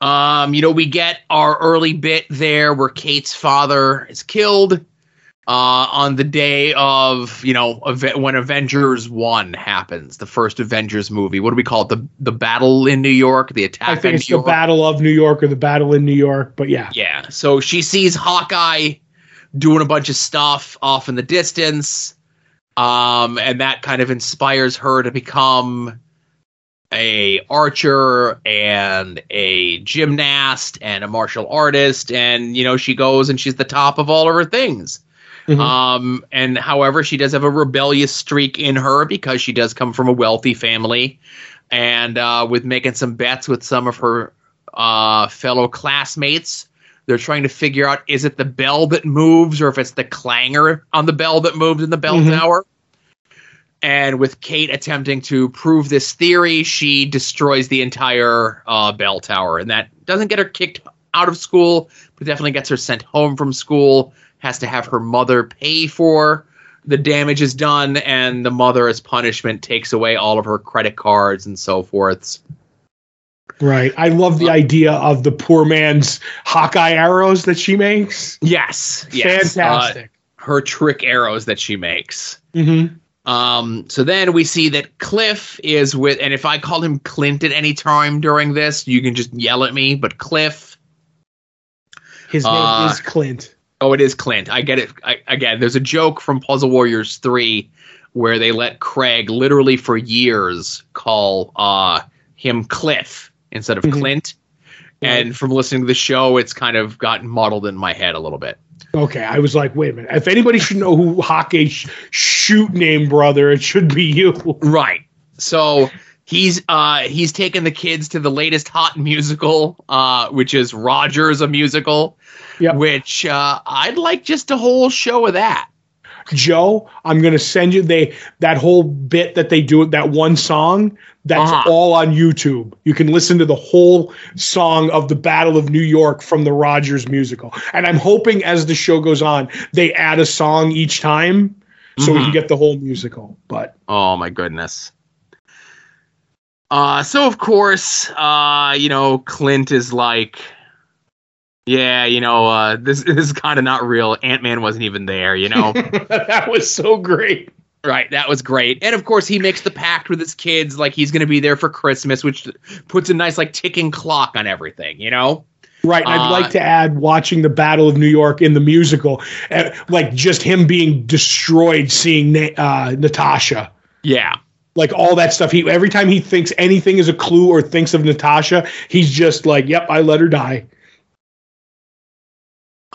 Um, you know, we get our early bit there where Kate's father is killed uh, on the day of, you know, when Avengers 1 happens, the first Avengers movie. What do we call it? The the battle in New York, the attack I think it's New the York. Battle of New York or the Battle in New York. But yeah, Yeah. So she sees Hawkeye doing a bunch of stuff off in the distance. Um, and that kind of inspires her to become a archer and a gymnast and a martial artist and you know she goes and she's the top of all of her things Mhm. um and however she does have a rebellious streak in her because she does come from a wealthy family and uh with making some bets with some of her uh fellow classmates they're trying to figure out is it the bell that moves or if it's the clanger on the bell that moves in the bell Mhm. tower and with Kate attempting to prove this theory, she destroys the entire uh, bell tower, and that doesn't get her kicked out of school, but definitely gets her sent home from school. Has to have her mother pay for the damage is done, and the mother, as punishment, takes away all of her credit cards and so forth. right. I love the idea of the poor man's Hawkeye arrows that she makes. Yes, yes, uh, Fantastic. her trick arrows that she makes. hmm Um, so then we see that Cliff is with, and if I call him Clint at any time during this, you can just yell at me. But Cliff, His name Uh, is Clint. oh, it is Clint. I get it. I, again, there's a joke from Puzzle Warriors Three where they let Craig literally for years call uh, him Cliff instead of Mhm. Clint. And from listening to the show, it's kind of gotten muddled in my head a little bit. Okay, I was like, wait a minute. If anybody should know who Hawkeye's sh- shoot name brother, it should be you. Right. So he's uh he's taken the kids to the latest hot musical, uh, which is Rogers a musical. Yep. Which uh I'd like just a whole show of that. Joe, I'm gonna send you they that whole bit that they do that one song. That's Uh-huh. all on YouTube. You can listen to the whole song of the Battle of New York from the Rogers musical. And I'm hoping as the show goes on, they add a song each time so we Mhm. can get the whole musical. But Oh my goodness. Uh so of course, uh, you know, Clint is like yeah, you know, uh this, this is kind of not real. Ant-Man wasn't even there, you know. that was so great. Right, that was great. And of course, he makes the pact with his kids, like he's going to be there for Christmas, which puts a nice, like, ticking clock on everything, you know? Right. and I'd Uh, like to add watching the Battle of New York in the musical, uh, like just him being destroyed seeing Na- uh, Natasha. Yeah. Like all that stuff. He every time he thinks anything is a clue or thinks of Natasha, he's just like, "Yep, I let her die."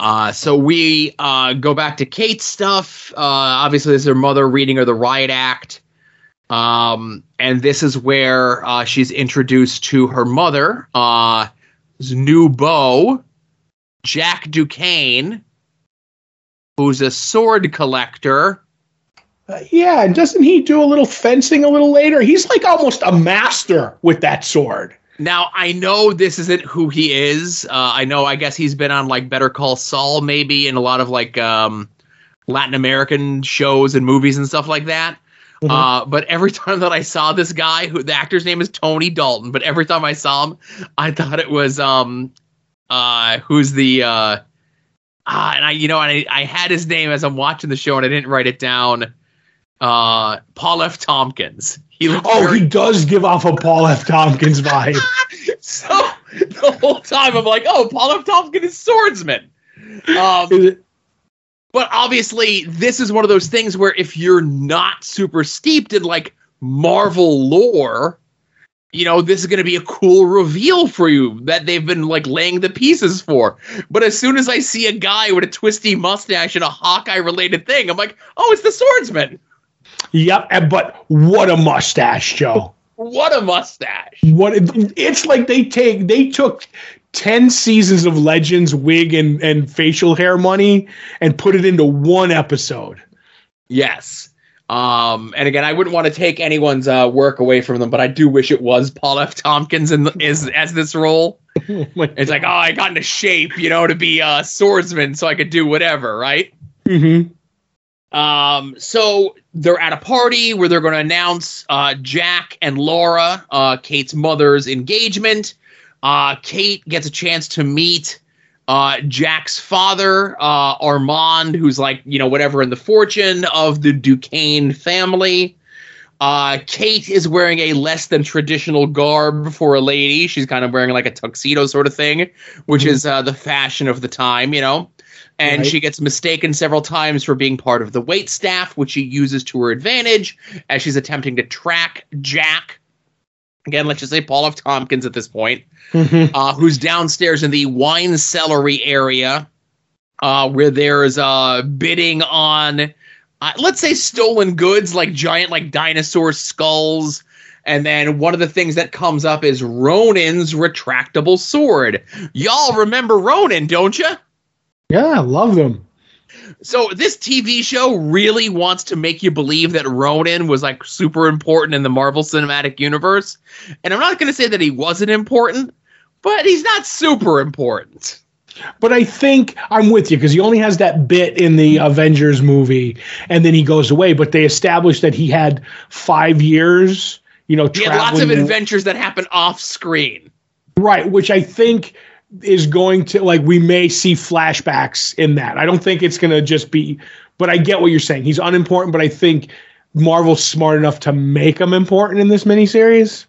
Uh, so we uh, go back to Kate's stuff. Uh, obviously, this is her mother reading her the riot act. Um, and this is where uh, she's introduced to her mother, uh, new beau, Jack Duquesne, who's a sword collector. Uh, yeah, and doesn't he do a little fencing a little later? He's like almost a master with that sword. Now I know this isn't who he is. Uh, I know. I guess he's been on like Better Call Saul, maybe, in a lot of like um, Latin American shows and movies and stuff like that. Mm-hmm. Uh, but every time that I saw this guy, who the actor's name is Tony Dalton, but every time I saw him, I thought it was um, uh, who's the uh, ah, and I, you know, and I I had his name as I'm watching the show and I didn't write it down. Uh, Paul F. Tompkins. He oh, very- he does give off a Paul F. Tompkins vibe. so the whole time I'm like, oh, Paul F. Tompkins is swordsman. Um, but obviously, this is one of those things where if you're not super steeped in like Marvel lore, you know, this is going to be a cool reveal for you that they've been like laying the pieces for. But as soon as I see a guy with a twisty mustache and a Hawkeye related thing, I'm like, oh, it's the swordsman. Yep, but what a mustache, Joe. what a mustache. What it's like they take they took 10 seasons of Legends wig and, and facial hair money and put it into one episode. Yes. Um, and again, I wouldn't want to take anyone's uh, work away from them, but I do wish it was Paul F. Tompkins in the, is as this role. Oh it's like, oh, I got into shape, you know, to be a swordsman, so I could do whatever, right? Mm-hmm. Um, so they're at a party where they're going to announce uh, Jack and Laura, uh, Kate's mother's engagement. Uh, Kate gets a chance to meet uh, Jack's father, uh, Armand, who's like, you know, whatever in the fortune of the Duquesne family. Uh, Kate is wearing a less than traditional garb for a lady. She's kind of wearing like a tuxedo sort of thing, which mm-hmm. is uh, the fashion of the time, you know. And right. she gets mistaken several times for being part of the wait staff, which she uses to her advantage as she's attempting to track Jack. Again, let's just say Paul F. Tompkins at this point, mm-hmm. uh, who's downstairs in the wine cellery area, uh, where there's uh, bidding on, uh, let's say, stolen goods like giant, like dinosaur skulls. And then one of the things that comes up is Ronin's retractable sword. Y'all remember Ronin, don't you? Yeah, I love them. So this TV show really wants to make you believe that Ronin was like super important in the Marvel Cinematic Universe. And I'm not going to say that he wasn't important, but he's not super important. But I think I'm with you because he only has that bit in the Avengers movie and then he goes away. But they established that he had five years, you know, he had lots of adventures that happen off screen. Right, which I think is going to like we may see flashbacks in that. I don't think it's going to just be but I get what you're saying. He's unimportant, but I think Marvel's smart enough to make him important in this miniseries.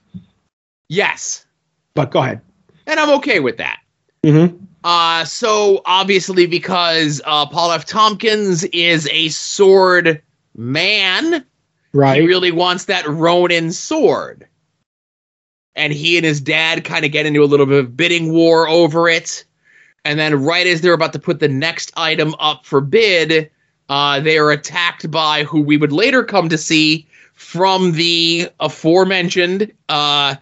Yes. But go ahead. And I'm okay with that. Mm-hmm. Uh, so obviously because uh, Paul F. Tompkins is a sword man, right? He really wants that Ronin sword and he and his dad kind of get into a little bit of bidding war over it. And then, right as they're about to put the next item up for bid, uh, they are attacked by who we would later come to see from the aforementioned uh,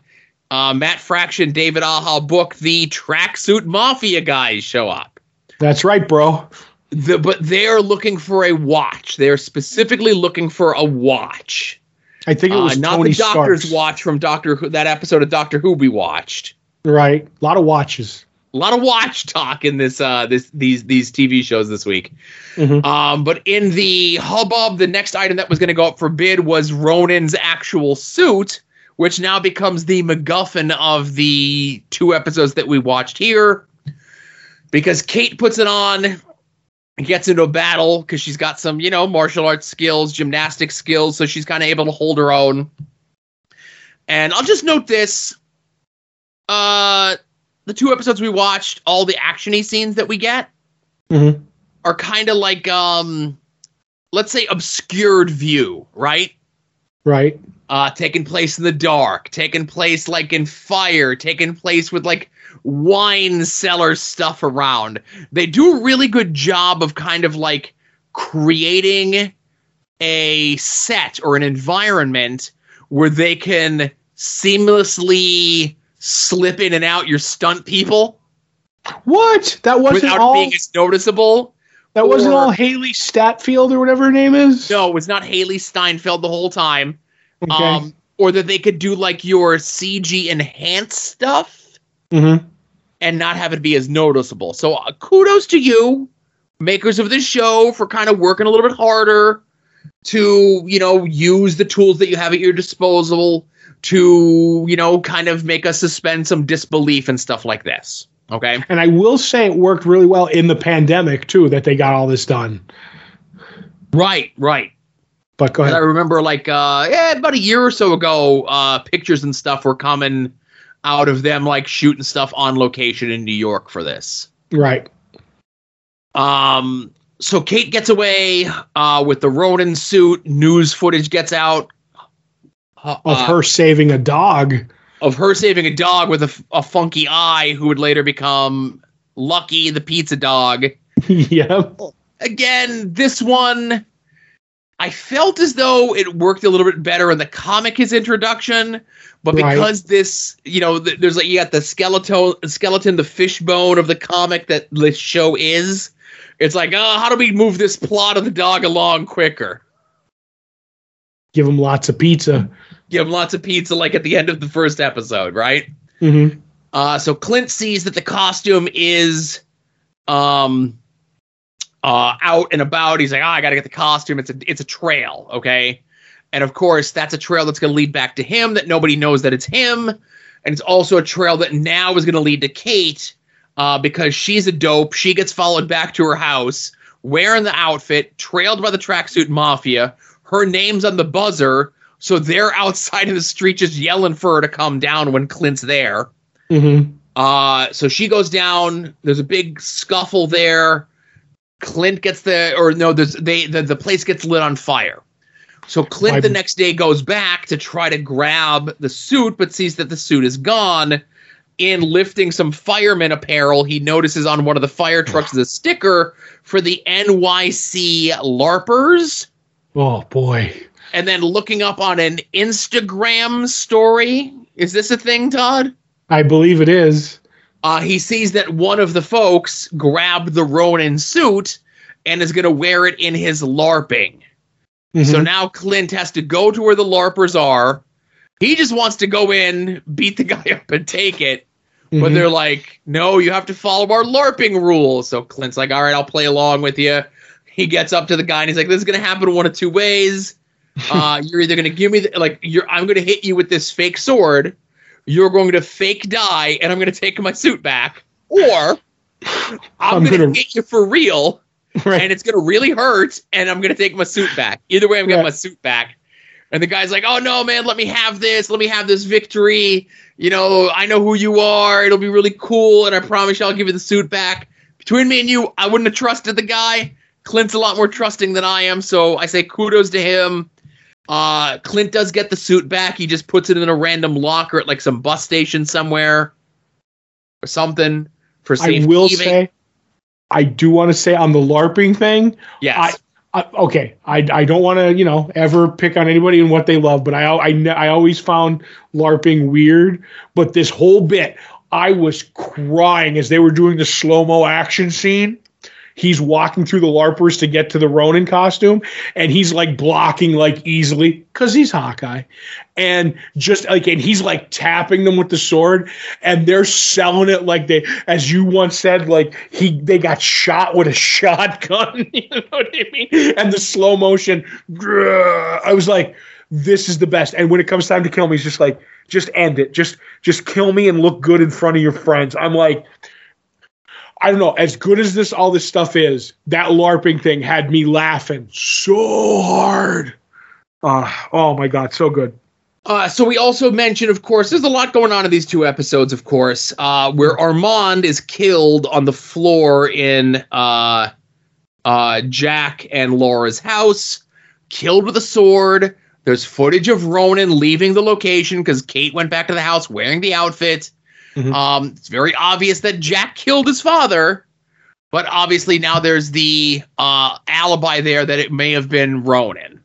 uh, Matt Fraction, David Aja book, the Tracksuit Mafia guys show up. That's right, bro. The, but they're looking for a watch. They're specifically looking for a watch. I think it was uh, not Tony the Doctor's Starks. watch from Doctor Who. That episode of Doctor Who we watched. Right, a lot of watches. A lot of watch talk in this uh this these these TV shows this week. Mm-hmm. Um, but in the hubbub, the next item that was going to go up for bid was Ronin's actual suit, which now becomes the MacGuffin of the two episodes that we watched here. Because Kate puts it on, gets into a battle because she's got some, you know, martial arts skills, gymnastic skills, so she's kind of able to hold her own. And I'll just note this: uh, the two episodes we watched, all the actiony scenes that we get mm-hmm. are kind of like, um, let's say, obscured view, right? Right. Uh, taking place in the dark, taking place like in fire, taking place with like wine cellar stuff around. They do a really good job of kind of like creating a set or an environment where they can seamlessly slip in and out your stunt people What? That wasn't without all. being as noticeable. that wasn't all Haley Statfield or whatever her name is. No, it was not Hailee Steinfeld the whole time. Okay. Um, or that they could do like your CG enhanced stuff Mhm. And not have it be as noticeable. So uh, kudos to you, makers of this show, for kind of working a little bit harder to you know use the tools that you have at your disposal to you know kind of make us suspend some disbelief and stuff like this. Okay. And I will say it worked really well in the pandemic too that they got all this done. Right. Right. But go ahead. I remember like uh yeah, about a year or so ago, uh pictures and stuff were coming out of them like shooting stuff on location in New York for this. Right. Um so Kate gets away uh with the Ronin suit, news footage gets out uh, Of her saving a dog. of her saving a dog with a, a funky eye who would later become Lucky the pizza dog. yep. again, this one, I felt as though it worked a little bit better in the comic his introduction, but Right. because this, you know, th- there's like you got the skeleton, skeleton, the fishbone of the comic that this show is. It's like, oh, how do we move this plot of the dog along quicker? Give him lots of pizza. Give him lots of pizza, like at the end of the first episode, right? hmm Uh, so Clint sees that the costume is um uh out and about. He's like, oh, I gotta get the costume. It's a it's a trail, okay? And of course, that's a trail that's gonna lead back to him that nobody knows that it's him. And it's also a trail that now is gonna lead to Kate, uh, because she's a dope. She gets followed back to her house, wearing the outfit, trailed by the tracksuit mafia. Her name's on the buzzer, so they're outside in the street just yelling for her to come down when Clint's there. hmm Uh, so she goes down. There's a big scuffle there. Clint gets the, or no, there's they the, the place gets lit on fire. So Clint Why- the next day goes back to try to grab the suit, but sees that the suit is gone. In lifting some fireman apparel, he notices on one of the fire trucks the sticker for the NYC LARPers. Oh boy. And then looking up on an Instagram story. Is this a thing, Todd? I believe it is. Uh, he sees that one of the folks grabbed the Ronin suit and is going to wear it in his LARPing. So Mhm. now Clint has to go to where the LARPers are. He just wants to go in, beat the guy up, and take it. But Mhm. they're like, no, you have to follow our LARPing rules. So Clint's like, all right, I'll play along with you. He gets up to the guy and he's like, this is going to happen one of two ways. Uh, you're either going to give me, the, like, you're, I'm going to hit you with this fake sword. You're going to fake die, and I'm going to take my suit back. Or I'm, I'm going to gonna- you for real, right. and it's going to really hurt, and I'm going to take my suit back. Either way, I'm getting Right. my suit back. And the guy's like, "Oh no, man, let me have this. Let me have this victory. You know, I know who you are. It'll be really cool, and I promise you, I'll give you the suit back." Between me and you, I wouldn't have trusted the guy. Clint's a lot more trusting than I am, so I say kudos to him. Uh, Clint does get the suit back. He just puts it in a random locker at like some bus station somewhere or something for I safe. will say, I do want to say on the LARPing thing. yes. I, okay, I, I don't want to you know ever pick on anybody and what they love, but I I, I always found LARPing weird. But this whole bit, I was crying as they were doing the slow mo action scene. He's walking through the LARPers to get to the Ronin costume, and he's like blocking like easily because he's Hawkeye, and just like and he's like tapping them with the sword, and they're selling it like they, as you once said, like he they got shot with a shotgun. You know what I mean? And the slow motion, I was like, this is the best. And when it comes time to kill me, he's just like, just end it, just just kill me and look good in front of your friends. I'm like. I don't know. As good as this, all this stuff is, that LARPing thing had me laughing so hard. Uh, oh my god, so good. Uh, so we also mentioned, of course, there's a lot going on in these two episodes, of course, uh, where Armand is killed on the floor in uh, uh, Jack and Laura's house, killed with a sword. There's footage of Ronin leaving the location because Kate went back to the house wearing the outfit. Mhm. Um, it's very obvious that Jack killed his father, but obviously now there's the uh, alibi there that it may have been Ronin.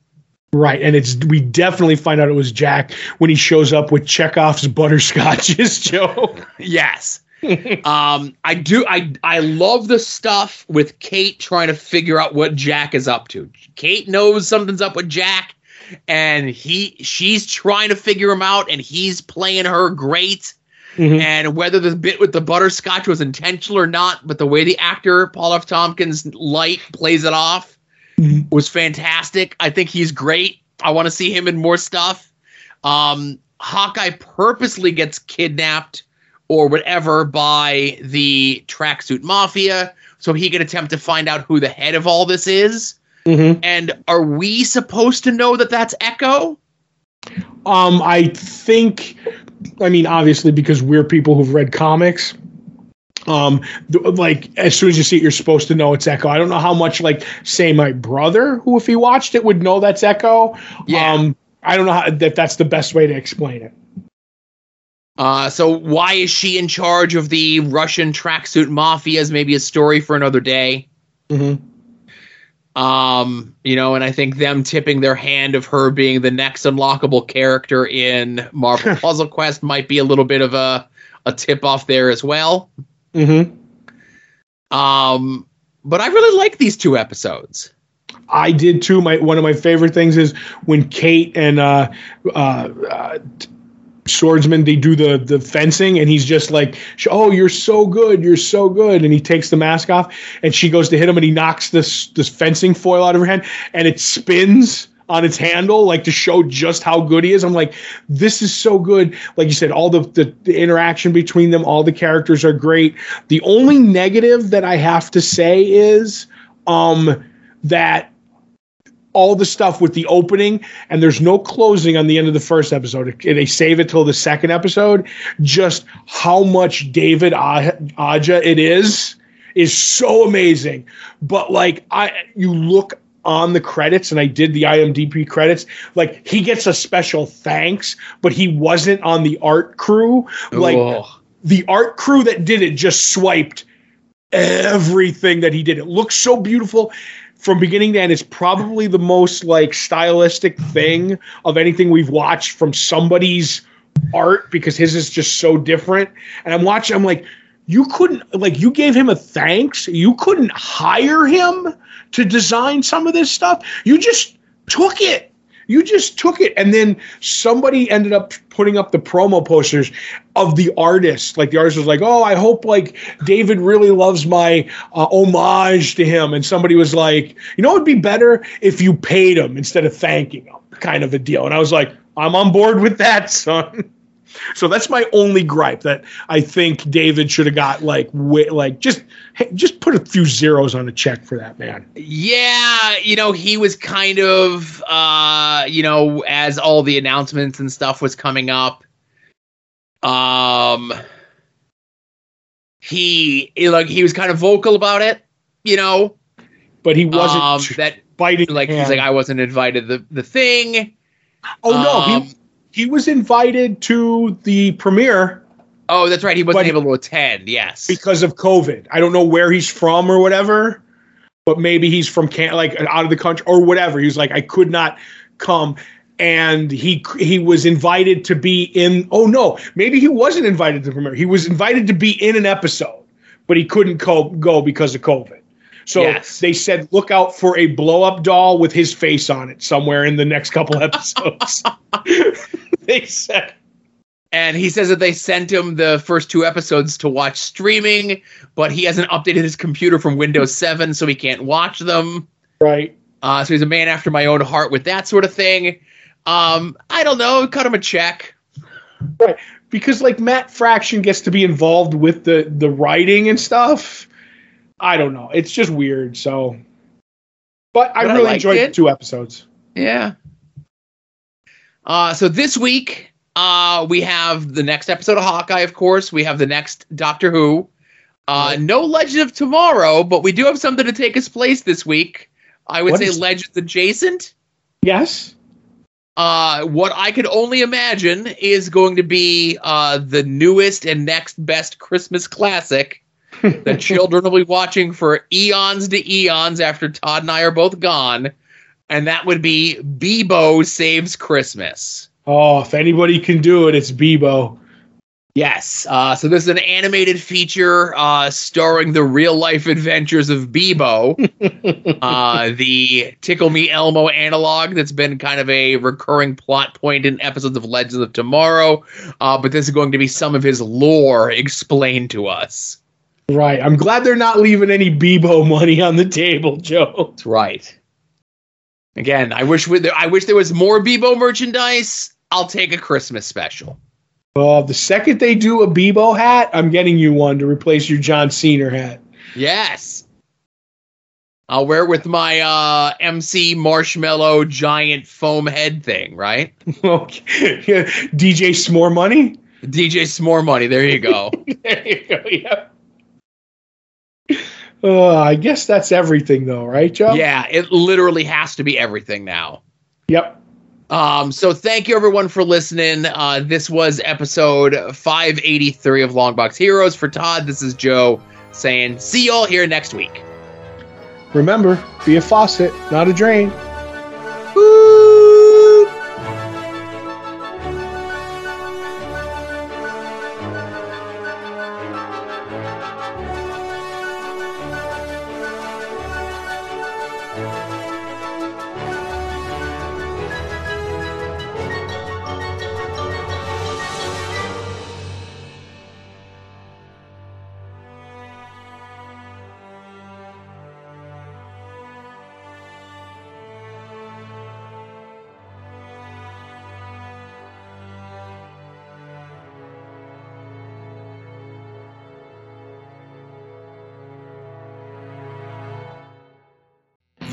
Right, and it's we definitely find out it was Jack when he shows up with Chekhov's butterscotches, Joe. Yes. um, I do. I I love the stuff with Kate trying to figure out what Jack is up to. Kate knows something's up with Jack, and he she's trying to figure him out, and he's playing her great. Mhm. And whether the bit with the butterscotch was intentional or not, but the way the actor Paul F. Tompkins light plays it off Mhm. was fantastic. I think he's great. I want to see him in more stuff. Um, Hawkeye purposely gets kidnapped or whatever by the tracksuit mafia so he can attempt to find out who the head of all this is. Mhm. And are we supposed to know that that's Echo? Um, I think, I mean, obviously because we're people who've read comics. Um, th- like as soon as you see it, you're supposed to know it's Echo. I don't know how much, like, say my brother, who if he watched it would know that's Echo. Yeah. Um, I don't know how, that that's the best way to explain it. Uh, so why is she in charge of the Russian tracksuit mafia? Is maybe a story for another day. Mm-hmm. Um, you know, and I think them tipping their hand of her being the next unlockable character in Marvel Puzzle Quest might be a little bit of a a tip off there as well. Mm-hmm. Um, but I really like these two episodes. I did too. My one of my favorite things is when Kate and uh, uh, uh, Swordsman they do the the fencing, and he's just like, "Oh, you're so good, you're so good," and he takes the mask off, and she goes to hit him, and he knocks this this fencing foil out of her hand, and it spins on its handle, like to show just how good he is. I'm like, this is so good. Like you said, all the, the, the interaction between them, all the characters are great. The only negative that I have to say is um, that all the stuff with the opening and there's no closing on the end of the first episode. They save it till the second episode. Just how much David Aja it is is so amazing. But like I, you look on the credits, and I did the IMDb credits. Like he gets a special thanks, but he wasn't on the art crew. Like the art crew that did it just swiped everything that he did. It looks so beautiful from beginning to end. It's probably the most like stylistic thing of anything we've watched from somebody's art because his is just so different. And I'm watching, I'm like, you couldn't like you gave him a thanks. You couldn't hire him to design some of this stuff. You just took it. You just took it, and then somebody ended up putting up the promo posters of the artist. Like the artist was like, "Oh, I hope like David really loves my uh, homage to him." And somebody was like, "You know, it'd be better if you paid him instead of thanking him," kind of a deal. And I was like, "I'm on board with that, son." So that's my only gripe that I think David should have got like wi- like just hey, just put a few zeros on a check for that man. Yeah, you know, he was kind of uh, you know, as all the announcements and stuff was coming up. Um he like he was kind of vocal about it, you know. But he wasn't um, that biting like he's like I wasn't invited the the thing. oh no, um, he he was invited to the premiere Oh, that's right. He wasn't able to attend. Yes. because of COVID. I don't know where he's from or whatever, but maybe he's from can like out of the country or whatever. He was like, I could not come. And he he was invited to be in. Oh no, maybe he wasn't invited to the premiere. He was invited to be in an episode, but he couldn't co- go because of COVID. So Yes. they said, look out for a blow up doll with his face on it somewhere in the next couple episodes. they said. And he says that they sent him the first two episodes to watch streaming, but he hasn't updated his computer from Windows 7, so he can't watch them. Right. Uh, so he's a man after my own heart with that sort of thing. Um, I don't know. Cut him a check. Right. Because like Matt Fraction gets to be involved with the the writing and stuff. I don't know. It's just weird. So, but I But I really liked enjoyed it. the two episodes. Yeah. Uh, so this week, uh, we have the next episode of Hawkeye, of course. We have the next Doctor Who. Uh, no Legend of Tomorrow, but we do have something to take its place this week. I would What say is- Legends adjacent. Yes. uh, what I could only imagine is going to be uh, the newest and next best Christmas classic that children will be watching for eons to eons after Todd and I are both gone, and that would be Beebo Saves Christmas. Oh, if anybody can do it, it's Beebo. Yes. Uh, so this is an animated feature uh, starring the real life adventures of Beebo, uh, the Tickle Me Elmo analog that's been kind of a recurring plot point in episodes of Legends of Tomorrow. Uh, but this is going to be some of his lore explained to us. Right. I'm glad they're not leaving any Beebo money on the table, Joe. That's right. Again, I wish we, I wish there was more Beebo merchandise. I'll take a Christmas special. Oh, the second they do a Beebo hat, I'm getting you one to replace your John Cena hat. Yes. I'll wear it with my uh, MC Marshmallow giant foam head thing, right? okay. DJ S'more Money? DJ S'more Money. There you go. there you go. Yeah. Uh, I guess that's everything, though, right, Joe? Yeah, it literally has to be everything now. Yep. Um, so thank you everyone for listening. Uh, this was episode 583 of Longbox Heroes. For Todd, this is Joe saying, see y'all here next week. Remember, be a faucet, not a drain.